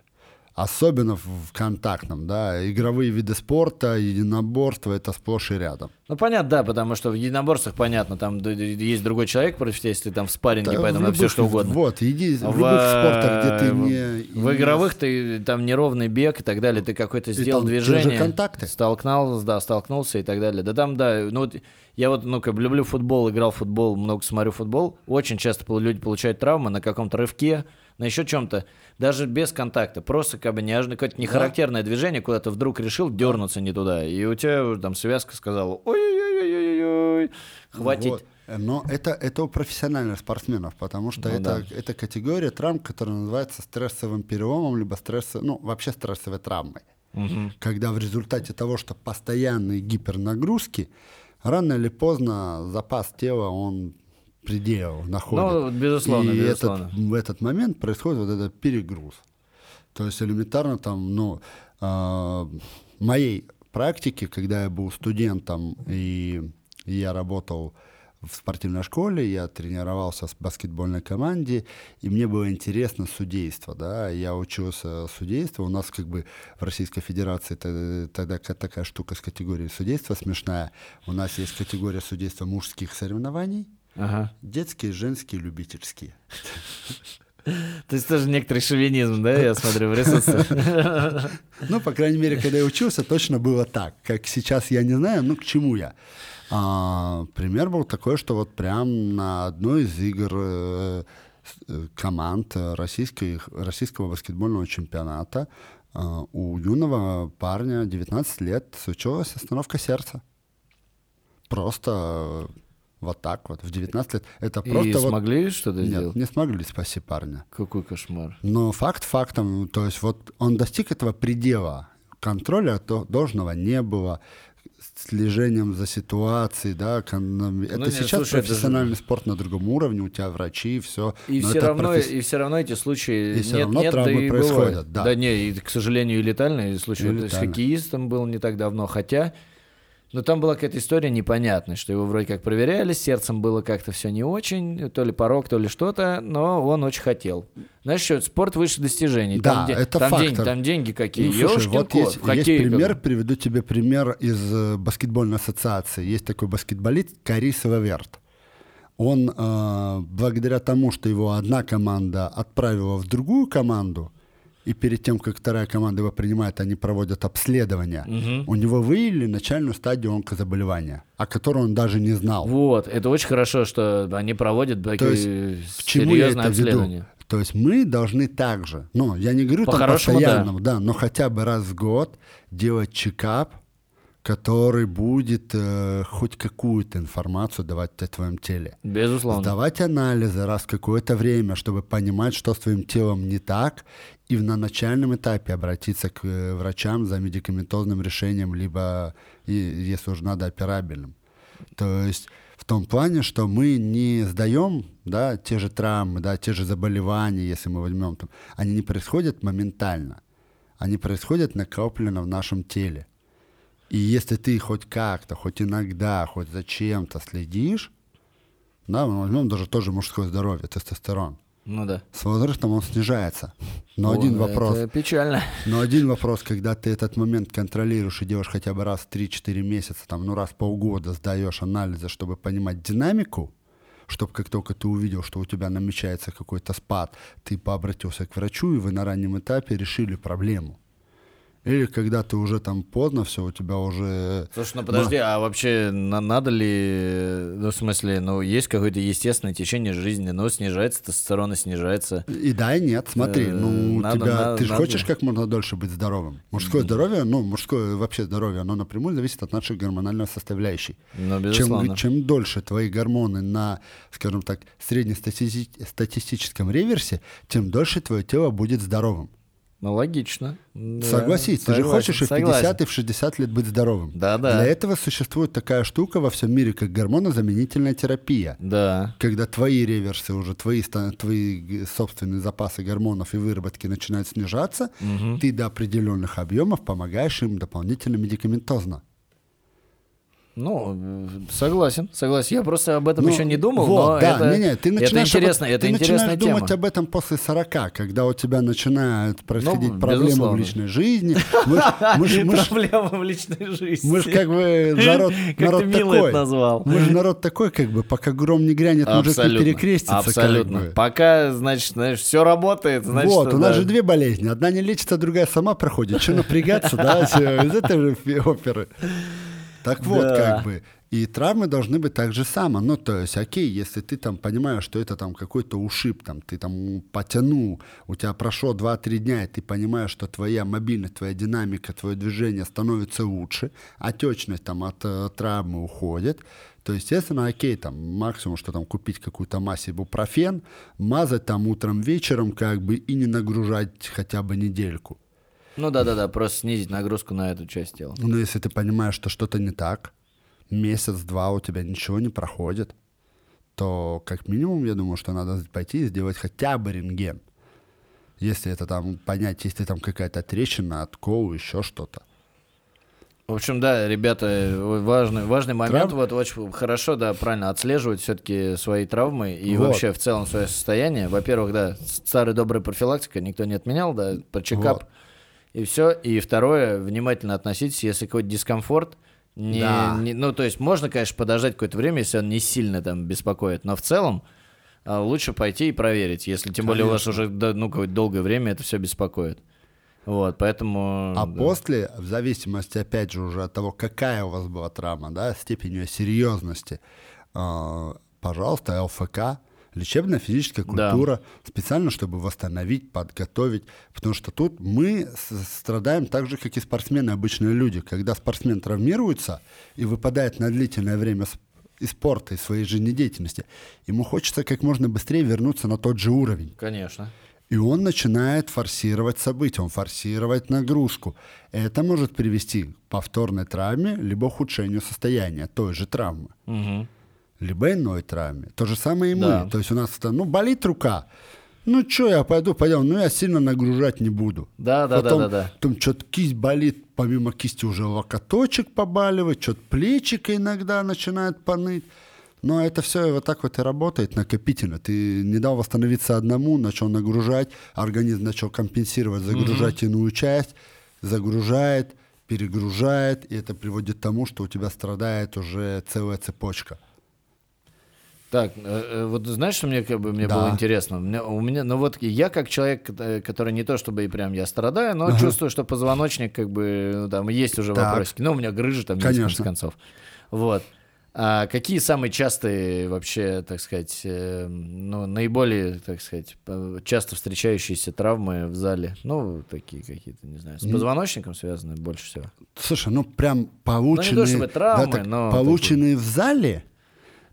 Особенно в контактном, да. Игровые виды спорта, единоборство — это сплошь и рядом. Ну, понятно, да, потому что в единоборствах, понятно, там есть другой человек против тебя, если там в спарринге, Да, поэтому в все любых- что угодно. Вот, иди в В, любых спортах, где ты в- не... В не- игровых ты там неровный бег и так далее, ты какой-то сделал там движение, контакты. столкнулся, да, столкнулся и так далее. Да там, да, ну я вот, ну как люблю футбол, играл в футбол, много смотрю футбол, очень часто люди получают травмы на каком-то рывке, на еще чем-то, даже без контакта, просто как бы неожиданно какое-то нехарактерное движение, куда ты вдруг решил дернуться не туда, и у тебя там связка сказала, ой-ой-ой-ой-ой, хватит. Вот. Но это, это у профессиональных спортсменов, потому что Ну это, да. это категория травм, которая называется стрессовым переломом, либо стресс, ну, вообще стрессовой травмой. Мгм. Когда в результате того, что постоянные гипернагрузки, рано или поздно запас тела, он предел находит. Ну, безусловно, И безусловно. Этот, в этот момент происходит вот этот перегруз. То есть элементарно там, ну, в моей практике, когда я был студентом и я работал в спортивной школе, я тренировался в баскетбольной команде, и мне было интересно судейство, да, я учился судейству, у нас как бы в Российской Федерации тогда ка- такая штука с категорией судейства смешная, у нас есть категория судейства мужских соревнований, Ага. детские, женские, любительские. <laughs> То есть тоже некоторый шовинизм, да, я смотрю, присутствует. <laughs> Ну, по крайней мере, когда я учился, точно было так. Как сейчас, я не знаю, ну, к чему я. А, пример был такой, что вот прям на одной из игр э, э, команд российской, российского баскетбольного чемпионата э, у юного парня 19 лет случилась остановка сердца. Просто вот так вот, в 19 лет. Это И просто вот... смогли что-то Нет, сделать? не смогли спасти парня. Какой кошмар. Но факт фактом, то есть вот он достиг этого предела. Контроля то- должного не было, слежением за ситуацией, да, кон- это нет, сейчас слушай, это профессиональный спорт на другом уровне, у тебя врачи, все. И все, равно, и все равно эти случаи И нет, равно нет, травмы да и происходят, бывает. да. Да не, и, к сожалению, и летальные случаи. И То есть летальные. хоккеистом был не так давно, хотя... Но там была какая-то история непонятная, что его вроде как проверяли, с сердцем было как-то все не очень, то ли порог, то ли что-то, но он очень хотел. Знаешь что, спорт выше достижений. Да, там, это там, деньги, фактор. там деньги какие. Ну, слушай, вот кот, есть, в хоккее есть пример, как приведу тебе пример из э, баскетбольной ассоциации. Есть такой баскетболист Карис Лаверт. Он, э, благодаря тому, что его одна команда отправила в другую команду, и перед тем, как вторая команда его принимает, они проводят обследование, у него выявили начальную стадию онкозаболевания, о которой он даже не знал. Вот, это очень хорошо, что они проводят То такие есть, к чему я это веду? То есть мы должны также, ну, я не говорю там По-хорошему, постоянно, да. но хотя бы раз в год делать чекап который будет э, хоть какую-то информацию давать о твоем теле. Безусловно. Сдавать анализы раз в какое-то время, чтобы понимать, что с твоим телом не так, и на начальном этапе обратиться к э, врачам за медикаментозным решением, либо, если уже надо, операбельным. То есть в том плане, что мы не сдаем да, те же травмы, да, те же заболевания, если мы возьмем там, они не происходят моментально, они происходят накопленно в нашем теле. И если ты хоть как-то, хоть иногда, хоть зачем-то следишь, да, мы возьмем даже тоже мужское здоровье, тестостерон. Ну да. С возрастом он снижается. Но О, один вопрос. Это печально. Но один вопрос, когда ты этот момент контролируешь и делаешь хотя бы раз в 3-4 месяца, там, ну раз в полгода сдаешь анализы, чтобы понимать динамику, чтобы как только ты увидел, что у тебя намечается какой-то спад, ты пообратился к врачу, и вы на раннем этапе решили проблему. Или когда ты уже там поздно, все, у тебя уже... Слушай, ну подожди, а вообще на- надо ли, ну в смысле, ну есть какое-то естественное течение жизни, ну снижается тестостерон и снижается. И да, и нет, смотри, Э, ну надо- тебя, надо- ты же хочешь как можно дольше быть здоровым. Мужское здоровье, ну мужское вообще здоровье, оно напрямую зависит от нашей гормональной составляющей. Ну, Чем, безусловно. чем дольше твои гормоны на, скажем так, среднестатистическом реверсе, тем дольше твое тело будет здоровым. Ну логично. Да, Согласись, ты же согласен, хочешь и в согласен. 50, и в 60 лет быть здоровым. Да-да. Для этого существует такая штука во всем мире, как гормонозаменительная терапия. Да. Когда твои реверсы уже, твои, твои г- собственные запасы гормонов и выработки начинают снижаться, ты до определенных объемов помогаешь им дополнительно медикаментозно. Ну, согласен, согласен. Я просто об этом Ну, еще не думал, вот, но да, это, не, не, ты это начинаешь об- интересно, это ты интересная начинаешь тема. думать об этом после 40, когда у тебя начинают происходить Ну, проблемы безусловно. <laughs> в личной жизни. Мы ж- мы ж- мы ж- Проблема в личной жизни. Мы же как бы народ, <laughs> такой. это назвал. Мы же народ такой, как бы, пока гром не грянет, мужик не перекрестится. Абсолютно. Пока, значит, знаешь, все работает, значит, вот, у нас же две болезни. Одна не лечится, другая сама проходит. Че напрягаться, да, <laughs> из этой же оперы. Так вот, Да. как бы. И травмы должны быть так же само. Ну, то есть, окей, если ты там понимаешь, что это там какой-то ушиб, там, ты там потянул, у тебя прошло 2-3 дня, и ты понимаешь, что твоя мобильность, твоя динамика, твое движение становится лучше, отечность там от э, травмы уходит, то, естественно, окей, там максимум, что там купить какую-то мазь ибупрофен, мазать там утром, вечером, как бы, и не нагружать хотя бы недельку. Ну да-да-да, просто снизить нагрузку на эту часть тела. Но если ты понимаешь, что что-то не так, месяц-два у тебя ничего не проходит, то как минимум, я думаю, что надо пойти и сделать хотя бы рентген. Если это там понять, если там какая-то трещина, откол, еще что-то. В общем, да, ребята, э, важный, важный момент, Трав- вот очень хорошо, да, правильно отслеживать все-таки свои травмы и Вот. вообще в целом свое состояние. Во-первых, да, старая добрая профилактика никто не отменял, да, по чекап Вот. И все. И второе, внимательно относитесь, если какой-то дискомфорт, не, Да. не- ну, то есть можно, конечно, подождать какое-то время, если он не сильно там беспокоит, но в целом а, лучше пойти и проверить, если тем более у вас уже ну, какое-то долгое время это все беспокоит. Вот, поэтому... А да. после, в зависимости, опять же, уже от того, какая у вас была травма, да, степень ее серьезности, э, пожалуйста, ЛФК, лечебная физическая Да. культура, специально, чтобы восстановить, подготовить, потому что тут мы страдаем так же, как и спортсмены, обычные люди. Когда спортсмен травмируется и выпадает на длительное время из спорта, из своей жизнедеятельности, ему хочется как можно быстрее вернуться на тот же уровень. Конечно. И он начинает форсировать события, он форсировать нагрузку. Это может привести к повторной травме, либо ухудшению состояния той же травмы, Мгм. Либо иной травме. То же самое и мы. Да. То есть у нас, это, ну, болит рука. Ну, что, я пойду, пойдем, ну, я сильно нагружать не буду. Да, да, да, Потом, да, да. Потом что-то кисть болит, помимо кисти уже локоточек побаливает, что-то плечико иногда начинает поныть. Но это все вот так вот и работает накопительно. Ты не дал восстановиться одному, начал нагружать, организм начал компенсировать, загружать иную часть, загружает, перегружает, и это приводит к тому, что у тебя страдает уже целая цепочка. Так, э, э, вот знаешь, что мне как бы мне Да. было интересно? Мне- у меня, ну вот я как человек, э, который не то чтобы и прям я страдаю, но чувствую, что позвоночник как бы ну, там есть уже Так. вопросики. Ну у меня грыжа там есть в конце Конечно. концов. Вот. А какие самые частые вообще, так сказать, ну, наиболее, так сказать, часто встречающиеся травмы в зале? Ну, такие какие-то, не знаю, с позвоночником связаны больше всего. Слушай, ну прям полученные, чтобы травмы, так, но полученные в зале.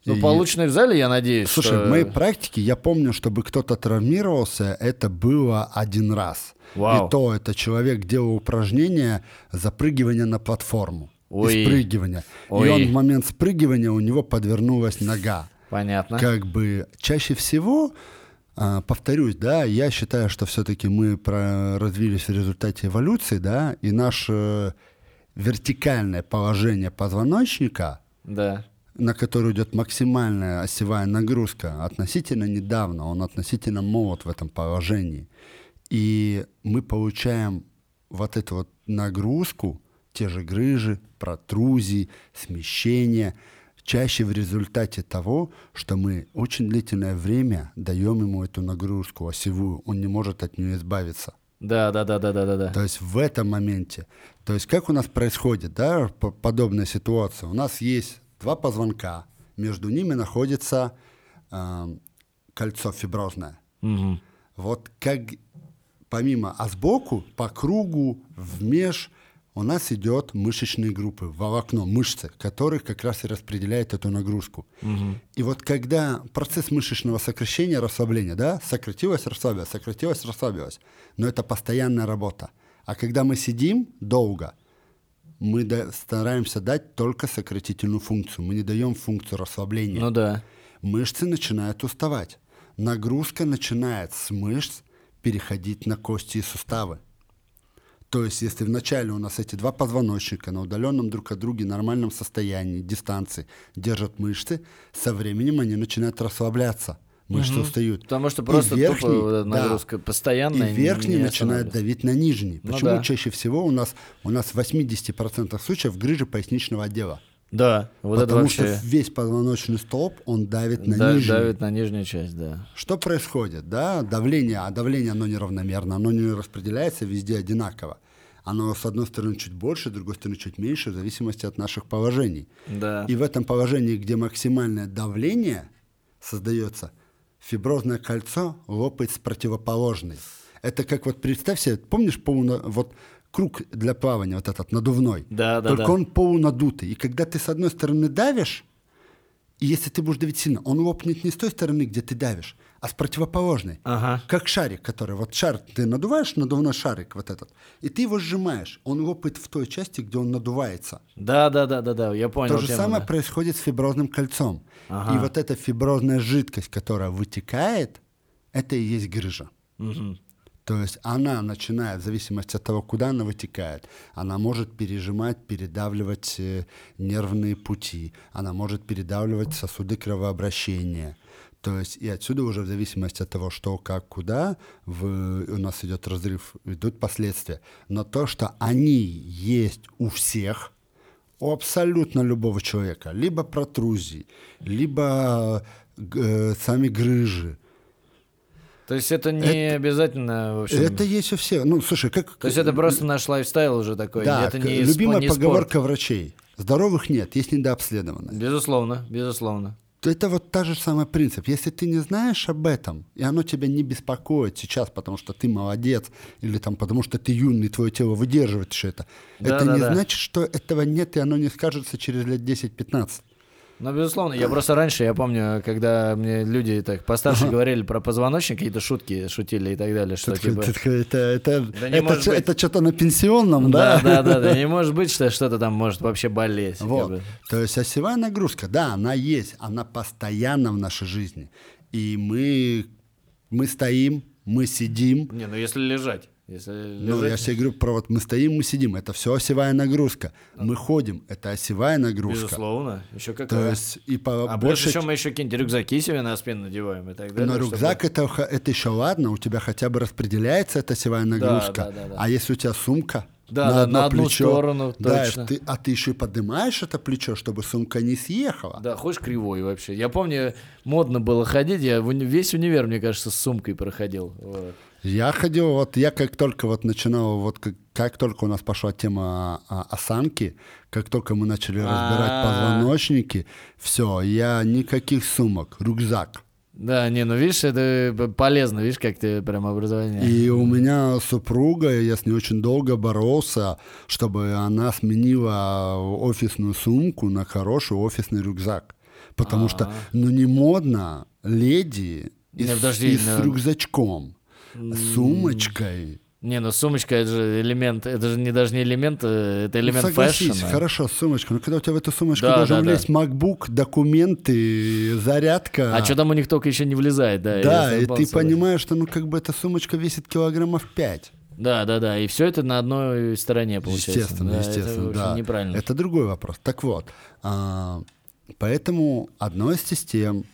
Ну, полученные в зале, я надеюсь, Слушай, что... в моей практике я помню, чтобы кто-то травмировался, это было один раз. Вау. И то это человек делал упражнение запрыгивания на платформу. Ой. И спрыгивания. Ой. И он в момент спрыгивания у него подвернулась нога. Понятно. Как бы чаще всего, а, повторюсь, да, я считаю, что все-таки мы развились в результате эволюции, да, и наше вертикальное положение позвоночника, Да. На который идет максимальная осевая нагрузка, относительно недавно, он относительно молод в этом положении. И мы получаем вот эту вот нагрузку, те же грыжи, протрузии, смещения, чаще в результате того, что мы очень длительное время даем ему эту нагрузку осевую, он не может от нее избавиться. Да, да, да, да, да, да, да. То есть в этом моменте. То есть как у нас происходит, да, подобная ситуация? У нас есть два позвонка, между ними находится эм, кольцо фиброзное. Мгм. Вот как помимо, а сбоку по кругу в меж у нас идет мышечные группы, волокно, мышцы, которых как раз и распределяет эту нагрузку. И вот когда процесс мышечного сокращения, расслабления, да, сократилось, расслабилось, сократилось, расслабилось, но это постоянная работа. А когда мы сидим долго, мы да- стараемся дать только сократительную функцию, мы не даем функцию расслабления Ну да. мышцы начинают уставать. Нагрузка начинает с мышц переходить на кости и суставы. То есть, если вначале у нас эти два позвоночника на удаленном друг от друга нормальном состоянии, дистанции, держат мышцы, со временем они начинают расслабляться. Мышцы устают. Потому что просто тупо верхний, вот эта да, нагрузка постоянная. И верхний не начинает давить на нижний. Ну Почему да. чаще всего у нас, у нас в 80% случаев грыжа поясничного отдела? Да, вот это Потому вообще что весь позвоночный столб, он давит на да- нижний. давит на нижнюю часть, да. Что происходит, да? Давление, а давление, оно неравномерно, оно не распределяется везде одинаково. Оно, с одной стороны, чуть больше, с другой стороны, чуть меньше, в зависимости от наших положений. Да. И в этом положении, где максимальное давление создается, фиброзное кольцо лопает с противоположной. Это как вот представь себе, помнишь полуна, вот круг для плавания, вот этот надувной, Да, да, только да. он полунадутый. И когда ты с одной стороны давишь, и если ты будешь давить сильно, он лопнет не с той стороны, где ты давишь, а с противоположной. Ага. Как шарик, который, вот шар, ты надуваешь надувной шарик вот этот, и ты его сжимаешь, он лопает в той части, где он надувается. Да, да, да, да, да, я понял. То же тему, самое да. происходит с фиброзным кольцом. Ага. И вот эта фиброзная жидкость, которая вытекает, это и есть грыжа. Мгм. То есть она начинает, в зависимости от того, куда она вытекает, она может пережимать, передавливать э, нервные пути, она может передавливать сосуды кровообращения. То есть и отсюда уже в зависимости от того, что, как, куда, в- у нас идет разрыв, идут последствия. Но то, что они есть у всех, у абсолютно любого человека, либо протрузии, либо э, сами грыжи, То есть это не обязательно, в общем... это есть у всех. Ну, слушай, как... То есть это просто наш лайфстайл уже такой, Да, это не, любимая спо- не спорт. поговорка врачей. Здоровых нет, есть недообследованные. Безусловно, безусловно. То Это вот та же самый принцип. Если ты не знаешь об этом, и оно тебя не беспокоит сейчас, потому что ты молодец, или там потому что ты юный, твое тело выдерживает все это, Да, это да, не да. значит, что этого нет, и оно не скажется через лет 10-15. Ну, безусловно, я просто раньше, я помню, когда мне люди так постарше говорили про позвоночник, какие-то шутки шутили и так далее, что типа... Это, это, Да это, что-то на пенсионном, Да, да? да, да, да, не может быть, что что-то там может вообще болеть. как Вот. бы. То есть осевая нагрузка, да, она есть, она постоянно в нашей жизни. И мы, мы стоим, мы сидим. Не, ну если лежать. Если Ну, лежать, я себе говорю про вот мы стоим, мы сидим. Это все осевая нагрузка. Мы ходим, это осевая нагрузка. безусловно, еще То какая. есть и по А больше... еще мы еще какие-нибудь рюкзаки себе на спину надеваем и так далее. Но чтобы- рюкзак это, х- это еще ладно, у тебя хотя бы распределяется эта осевая нагрузка. да, да, да. А если у тебя сумка Да, на да, одно на одну плечо, сторону, да, точно. ты- а ты еще и поднимаешь это плечо, чтобы сумка не съехала. Да, ходишь кривой вообще. Я помню, модно было ходить, я весь универ, мне кажется, с сумкой проходил. Вот. Я ходил, вот я как только вот начинал, вот как как только у нас пошла тема а, осанки, как только мы начали разбирать А-а-а. позвоночники, все, я никаких сумок, рюкзак. Да, не, ну видишь, это полезно, видишь, как ты прям образование. И у меня супруга, я с ней очень долго боролся, чтобы она сменила офисную сумку на хороший офисный рюкзак. Потому что, А. ну, не модно леди и, Не, с- подожди, и с ну- рюкзачком, сумочкой. Не, ну сумочка это же элемент, это же не даже не элемент, э, это Ну, элемент согласись, фэшна. хорошо, сумочка. Но когда у тебя в эту сумочку Да, должен да, да. влезть MacBook, документы, зарядка. А что там у них только еще не влезает, да. Да, и согласен ты понимаешь, что ну как бы эта сумочка весит килограммов 5. Да, да, да. И все это на одной стороне получается. Естественно, Да, естественно, это, да. неправильно. Это другой вопрос. Так вот, а, поэтому одной из систем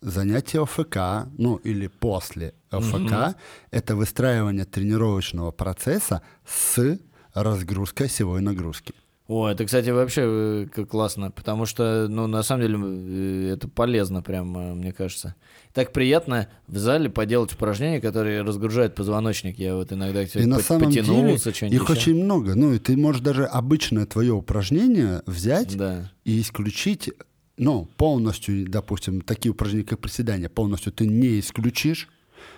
занятия ОФК, ну или после ОФК, это выстраивание тренировочного процесса с разгрузкой осевой нагрузки. О, это, кстати, вообще э, классно, потому что, ну, на самом деле, э, это полезно прям, э, мне кажется. Так приятно в зале поделать упражнения, которые разгружают позвоночник. Я вот иногда И на самом деле их еще. очень много. Ну и ты можешь даже обычное твое упражнение взять Да. и исключить, ну, полностью, допустим, такие упражнения, как приседания, полностью ты не исключишь,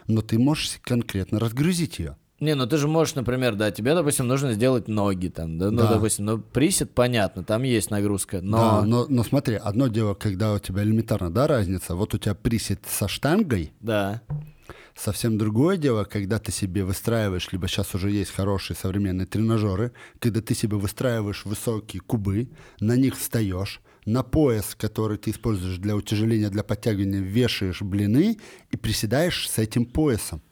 но ты можешь конкретно разгрузить ее. Не, ну ты же можешь, например, да, тебе, допустим, нужно сделать ноги там, да, ну, Да. допустим, ну, присед, понятно, там есть нагрузка, но... Да, но, но смотри, одно дело, когда у тебя элементарно, да, разница, вот у тебя присед со штангой, Да. совсем другое дело, когда ты себе выстраиваешь, либо сейчас уже есть хорошие современные тренажеры, когда ты себе выстраиваешь высокие кубы, на них встаешь, на пояс, который ты используешь для утяжеления, для подтягивания, вешаешь блины и приседаешь с этим поясом.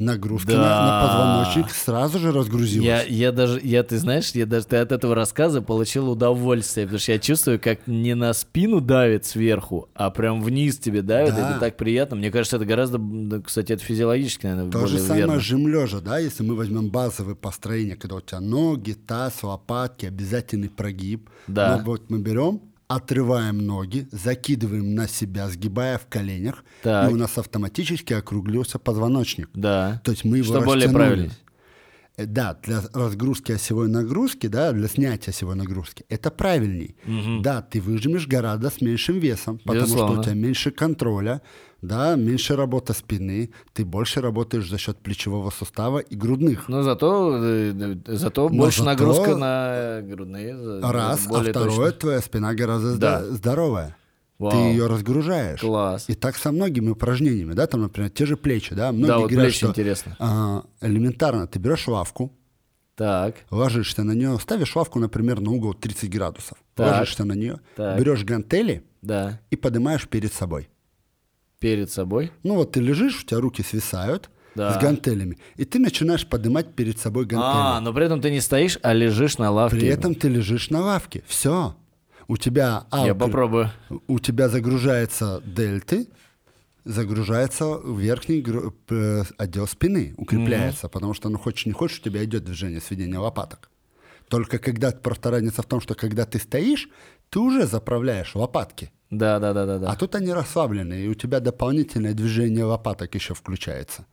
Нагрузка на, на Да. позвоночник сразу же разгрузилась. Я, я даже, я, ты знаешь, я даже ты от этого рассказа получил удовольствие, потому что я чувствую, как не на спину давит сверху, а прям вниз тебе давит, Да. это так приятно. Мне кажется, это гораздо, да, кстати, это физиологически, наверное, То же более самое верно. жим лежа, да, если мы возьмем базовые построения, когда у тебя ноги, таз, лопатки, обязательный прогиб. Да. Ну, вот мы берем, отрываем ноги, закидываем на себя, сгибая в коленях, Так. и у нас автоматически округлился позвоночник. Да. То есть мы его Что более правильно. Э, Да, для разгрузки осевой нагрузки, да, для снятия осевой нагрузки, это правильней. Да, ты выжмешь гораздо с меньшим весом, потому что Безусловно. у тебя меньше контроля, да, меньше работа спины, ты больше работаешь за счет плечевого сустава и грудных. Но зато, э, э, зато Но больше зато- нагрузка на грудные. Раз, а второе, точно. твоя спина гораздо Да. здо- здоровая. Вау. Ты ее разгружаешь. Класс. И так со многими упражнениями, да, там, например, те же плечи, да, многие Да, вот говорят, плечи что интересно. а, элементарно ты берешь лавку, Так, ложишься на нее, ставишь лавку, например, на угол 30 градусов, Так. ложишься на нее, Так. берешь гантели да. и поднимаешь перед собой. Перед собой. Ну вот ты лежишь, у тебя руки свисают Да. с гантелями, и ты начинаешь поднимать перед собой гантели. А, но при этом ты не стоишь, а лежишь на лавке. При этом ты лежишь на лавке. Все. У тебя Я алкоголь- попробую. у тебя загружается дельты, загружается верхний гру- отдел спины, укрепляется, потому что, ну, хочешь не хочешь, у тебя идет движение сведения лопаток. Только когда, просто разница в том, что когда ты стоишь, ты уже заправляешь лопатки, Да, да, да, да, да. а тут они расслаблены, и у тебя дополнительное движение лопаток еще включается.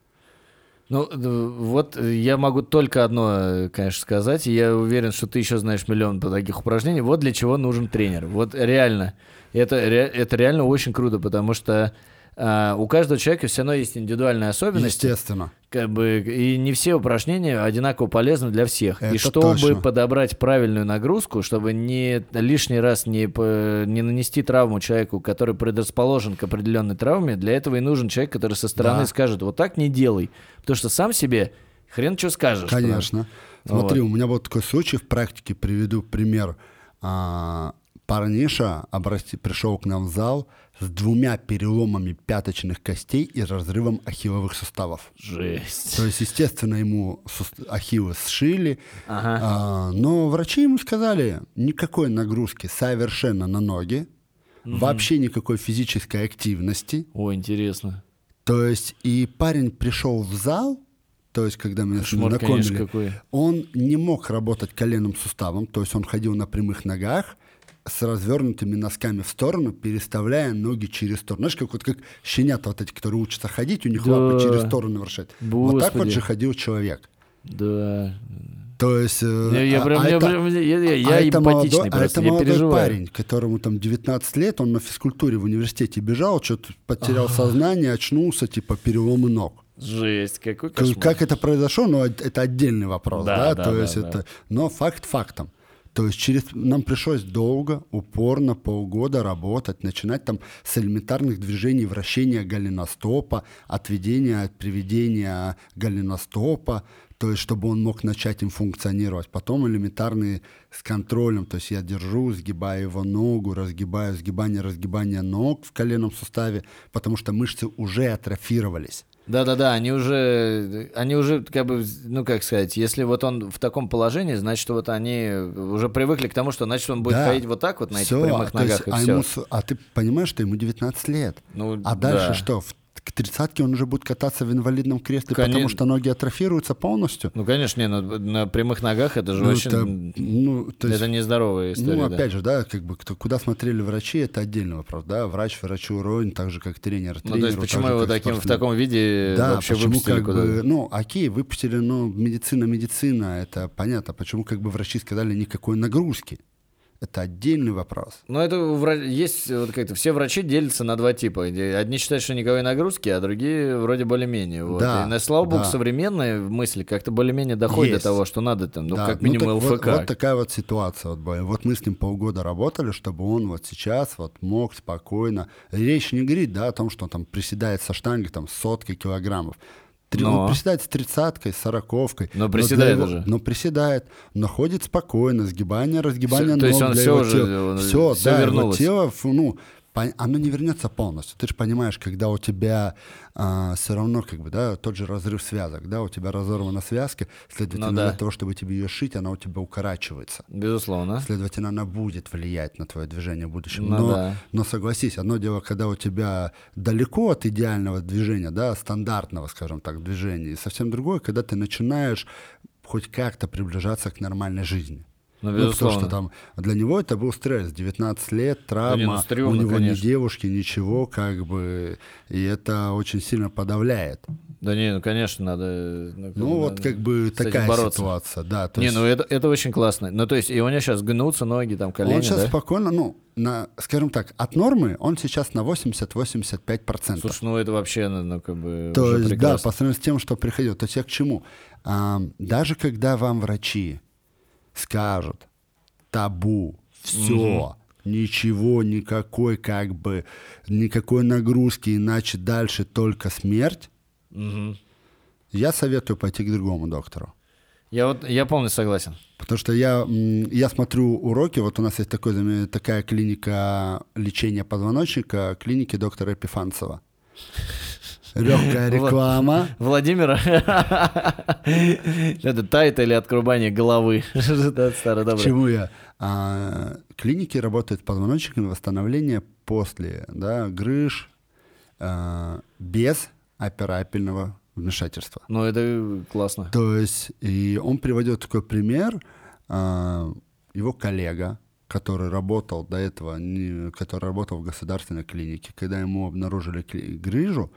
Ну, вот э, я могу только одно, э, конечно, сказать. и Я уверен, что ты еще знаешь миллион таких упражнений. Вот для чего нужен тренер. Вот реально. Это, это реально очень круто, потому что а, у каждого человека все равно есть индивидуальные особенности. Естественно. Как бы, и не все упражнения одинаково полезны для всех. Это и чтобы точно. подобрать правильную нагрузку, чтобы не лишний раз не, не нанести травму человеку, который предрасположен к определенной травме, для этого и нужен человек, который со стороны Да. скажет, вот так не делай. Потому что сам себе хрен что скажешь. Конечно. Вот. Смотри, у меня был такой случай в практике, приведу пример. А, парниша обрати, пришел к нам в зал с двумя переломами пяточных костей и разрывом ахилловых суставов. Жесть. То есть, естественно, ему ахиллы сшили, Ага. а, но врачи ему сказали, никакой нагрузки совершенно на ноги, вообще никакой физической активности. О, интересно. То есть, и парень пришел в зал, то есть, когда меня ним Шмот, конечно, знакомили, какой. он не мог работать коленным суставом, то есть он ходил на прямых ногах с развернутыми носками в сторону, переставляя ноги через сторону. Знаешь, как вот как щенята вот эти, которые учатся ходить, у них Да. лапы через сторону вращать. Вот так вот Господи. же ходил человек. Да. То есть... э, Я, я а- прям, а я, это- прям- я, я- я а это эмпатичный молодой, а просто, это я молодой переживаю. парень, которому там 19 лет, он на физкультуре в университете бежал, что-то потерял сознание, очнулся, типа переломы ног. Жесть, какой кошмар. Как это произошло, ну, это это отдельный вопрос, Да, да, да, то да, есть да. это, но факт фактом. То есть через нам пришлось долго, упорно, полгода работать, начинать там с элементарных движений вращения голеностопа, отведения, от приведения голеностопа, то есть чтобы он мог начать им функционировать. Потом элементарные с контролем, то есть я держу, сгибаю его ногу, разгибаю, сгибание, разгибание ног в коленном суставе, потому что мышцы уже атрофировались. Да-да-да, они уже, они уже, как бы, ну как сказать, если вот он в таком положении, значит, вот они уже привыкли к тому, что, значит, он будет Да. ходить вот так вот на этих Всё, прямых то есть, ногах, и а, все. ему а ты понимаешь, что ему 19 лет. Ну, а дальше да. что? В- к тридцатке он уже будет кататься в инвалидном кресле, потому Конечно. что ноги атрофируются полностью. Ну, конечно, не, ну, на прямых ногах это же Ну, вообще... это, ну, то есть, это нездоровая история, ну, да. опять же, да, как бы кто, куда смотрели врачи, это отдельный вопрос, да, врач врачу рознь, так же, как тренер Ну, то есть тренеру, почему же, его таким, в таком виде Да, вообще почему выпустили как куда-то? бы, ну, окей, выпустили, но медицина, медицина, это понятно, почему как бы врачи сказали никакой нагрузки, это отдельный вопрос. Ну, это есть вот как-то все врачи делятся на два типа. Одни считают, что никакой нагрузки, а другие вроде более-менее. Вот. Да, И, на слава богу, да. современные мысли как-то более-менее доходят Есть. до того, что надо там, ну, Да, как минимум так вот- ЛФК. Вот, такая вот ситуация. Вот, вот мы с ним полгода работали, чтобы он вот сейчас вот мог спокойно... Речь не говорит, да, о том, что он там приседает со штангой там с соткой килограммов. Три- Но. Он приседает с тридцаткой, с сороковкой. Но приседает его- уже. Но приседает, но ходит спокойно, сгибание, разгибание Всё- то есть ног он его уже, тела. он- Всё, всё да, его вернулось. тело, ну, оно не вернется полностью. Ты же понимаешь, когда у тебя все равно, как бы, да, тот же разрыв связок, да, у тебя разорвана связка, следовательно, Ну да. для того, чтобы тебе ее шить, она у тебя укорачивается. Безусловно. Следовательно, она будет влиять на твое движение в будущем. Ну но, да. но согласись, одно дело, когда у тебя далеко от идеального движения, да, стандартного, скажем так, движения, и совсем другое, когда ты начинаешь хоть как-то приближаться к нормальной жизни. Ну, Ну, потому что там для него это был стресс. 19 лет, не, ну, травма, у стрёмно, него конечно. ни девушки, ничего, как бы, и это очень сильно подавляет. Да не, ну, конечно, надо... Ну, Ну, вот как бы такая бороться. ситуация, да. то Не, есть ну это, это очень классно. Ну, то есть, и у него сейчас гнутся ноги, там, колени, он сейчас да? спокойно, ну, на, скажем так, от нормы он сейчас на 80-85%. Слушай, ну это вообще, ну, ну, как бы, То есть, да, прекрасно. по сравнению с тем, что приходил. То есть я к чему? А, даже когда вам врачи скажут табу, все, ничего, никакой как бы, никакой нагрузки, иначе дальше только смерть, Мгм. я советую пойти к другому доктору. Я вот, я полностью согласен. Потому что я, я смотрю уроки, вот у нас есть такой, такая клиника лечения позвоночника, клиники доктора Епифанцева. Легкая реклама. Владимира. Это тайт или открубание головы. Чему я? А, клиники работают с позвоночниками восстановления после да, грыж а, без операбельного вмешательства. Ну, это классно. То есть, и он приводил такой пример, а, его коллега, который работал до этого, который работал в государственной клинике, когда ему обнаружили грыжу,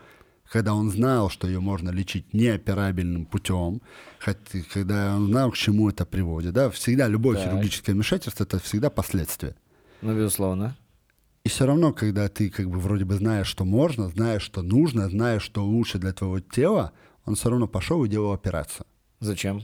когда он знал, что ее можно лечить неоперабельным путем, хоть- когда он знал, к чему это приводит, да, всегда любое Так. хирургическое вмешательство это всегда последствия. Ну, безусловно. И все равно, когда ты как бы вроде бы знаешь, что можно, знаешь, что нужно, знаешь, что лучше для твоего тела, он все равно пошел и делал операцию. Зачем?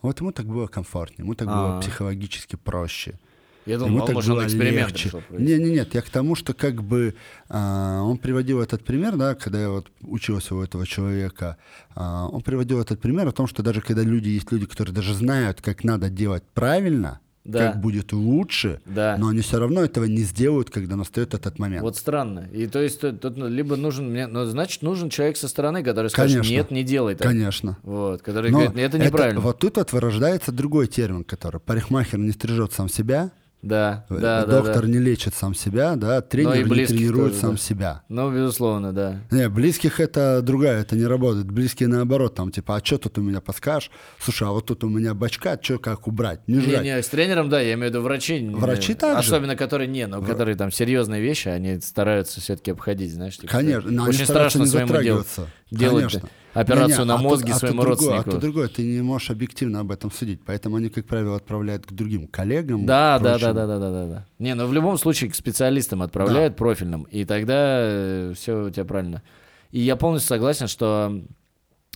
Вот ему так было комфортнее, ему так было А. психологически проще. Я Ему думал, так может, было эксперимент легче. Не, не, нет, я к тому, что как бы а, он приводил этот пример, да, когда я вот учился у этого человека, а, он приводил этот пример о том, что даже когда люди есть люди, которые даже знают, как надо делать правильно, Да. как будет лучше, Да. но они все равно этого не сделают, когда настает этот момент. Вот странно. И то есть тут, тут, ну, либо нужен мне, ну, значит, нужен человек со стороны, который скажет, Конечно. нет, не делай так. Конечно. Вот, который Но говорит, это неправильно. вот тут вот вырождается другой термин, который парикмахер не стрижет сам себя, Да, э, да, да, доктор да. не лечит сам себя, да, тренер не тренирует тоже, сам да. себя. Ну, безусловно, да. Не, близких это другая, это не работает. Близкие наоборот, там типа, а что тут у меня подскажешь? Слушай, а вот тут у меня бачка, что как убрать? Не жрать. Не, не, с тренером, да, я имею в виду врачи. не- Врачи также. Особенно, которые не, но которые там серьезные вещи, они стараются все-таки обходить, знаешь. типа, Конечно, но они Очень стараются страшно не своему делу. Делать. Конечно. операцию Не-не, на а тут- мозге а тут своему другое, родственнику. А то другое, ты не можешь объективно об этом судить. Поэтому они, как правило, отправляют к другим коллегам. Да, да, да, да, да, да, да, да. Не, ну в любом случае к специалистам отправляют профильным, и тогда все у тебя правильно. И я полностью согласен, что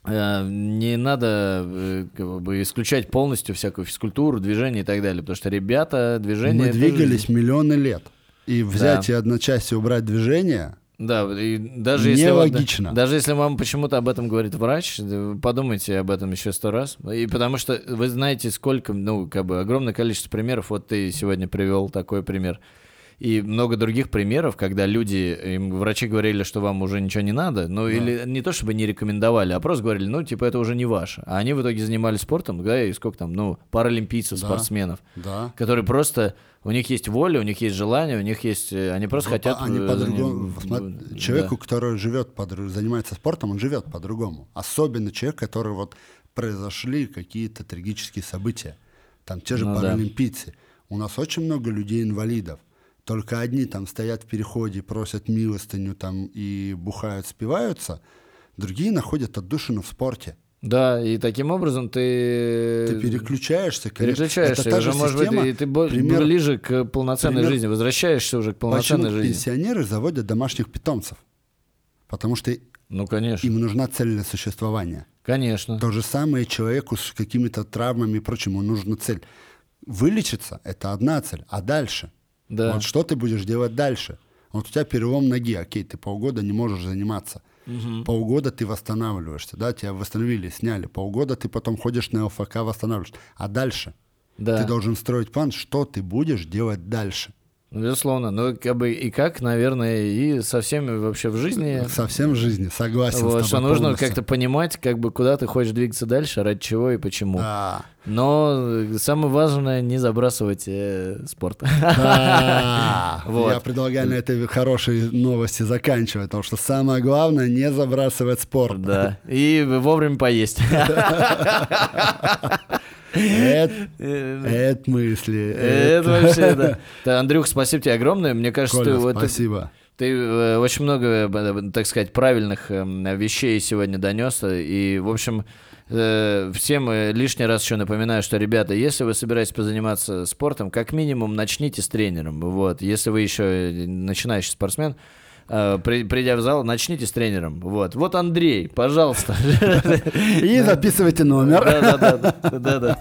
э, не надо э, как бы исключать полностью всякую физкультуру, движение и так далее, потому что ребята движение. Мы двигались миллионы лет. И взять и одночасье убрать движение, Да, и даже если Нелогично. даже если вам почему-то об этом говорит врач, да, подумайте об этом еще сто раз. И потому что вы знаете, сколько, ну, как бы огромное количество примеров. Вот ты сегодня привел такой пример. И много других примеров, когда люди, им врачи говорили, что вам уже ничего не надо, ну или не то чтобы не рекомендовали, а просто говорили, ну типа это уже не ваше. А они в итоге занимались спортом, да, и сколько там, ну, паралимпийцев, Да. спортсменов, да. которые просто, у них есть воля, у них есть желание, у них есть, э, они просто хотят... Они э, по-другому. Смотри, да. Человеку, который живет, по-дру- занимается спортом, он живет по-другому. Особенно человек, который вот произошли какие-то трагические события. Там те же Ну да. паралимпийцы. У нас очень много людей-инвалидов. Только одни там стоят в переходе, просят милостыню там и бухают, спиваются. Другие находят отдушину в спорте. Да, и таким образом ты... Ты переключаешься, конечно. переключаешься, Это та уже, же может быть, и ты пример- ближе к полноценной пример- жизни, возвращаешься уже к Почему полноценной жизни. пенсионеры заводят домашних питомцев? Потому что Ну, конечно, им нужна цель для существования. конечно. То же самое человеку с какими-то травмами и прочим, ему нужна цель. Вылечиться – это одна цель, а дальше? Да. Вот что ты будешь делать дальше? Вот у тебя перелом ноги, окей, ты полгода не можешь заниматься. Полгода ты восстанавливаешься, да, тебя восстановили, сняли. Полгода ты потом ходишь на ЛФК, восстанавливаешься. А дальше? Да. Ты должен строить план, что ты будешь делать дальше. Ну, Безусловно. Ну, как бы и как, наверное, и со всеми вообще в жизни. Совсем в жизни, согласен Вот, что нужно как-то понимать, как бы куда ты хочешь двигаться дальше, ради чего и почему. Да. Но э, самое важное не забрасывать э, спорт. Да. <laughs> Вот. Я предлагаю на этой хорошей новости заканчивать, потому что самое главное не забрасывать спорт. Да. И вовремя поесть. <laughs> Это, Э, мысли. Это вообще, да. Андрюх, спасибо тебе огромное. Мне кажется, ты, вот- спасибо. ты э, очень много, э, так сказать, правильных э, вещей сегодня донес. И, в общем, всем лишний раз еще напоминаю, что, ребята, если вы собираетесь позаниматься спортом, как минимум начните с тренером. Вот. Если вы еще начинающий спортсмен, при- придя в зал, начните с тренером. Вот. Вот Андрей, пожалуйста. <laughs> И записывайте номер. Да-да-да. Да-да.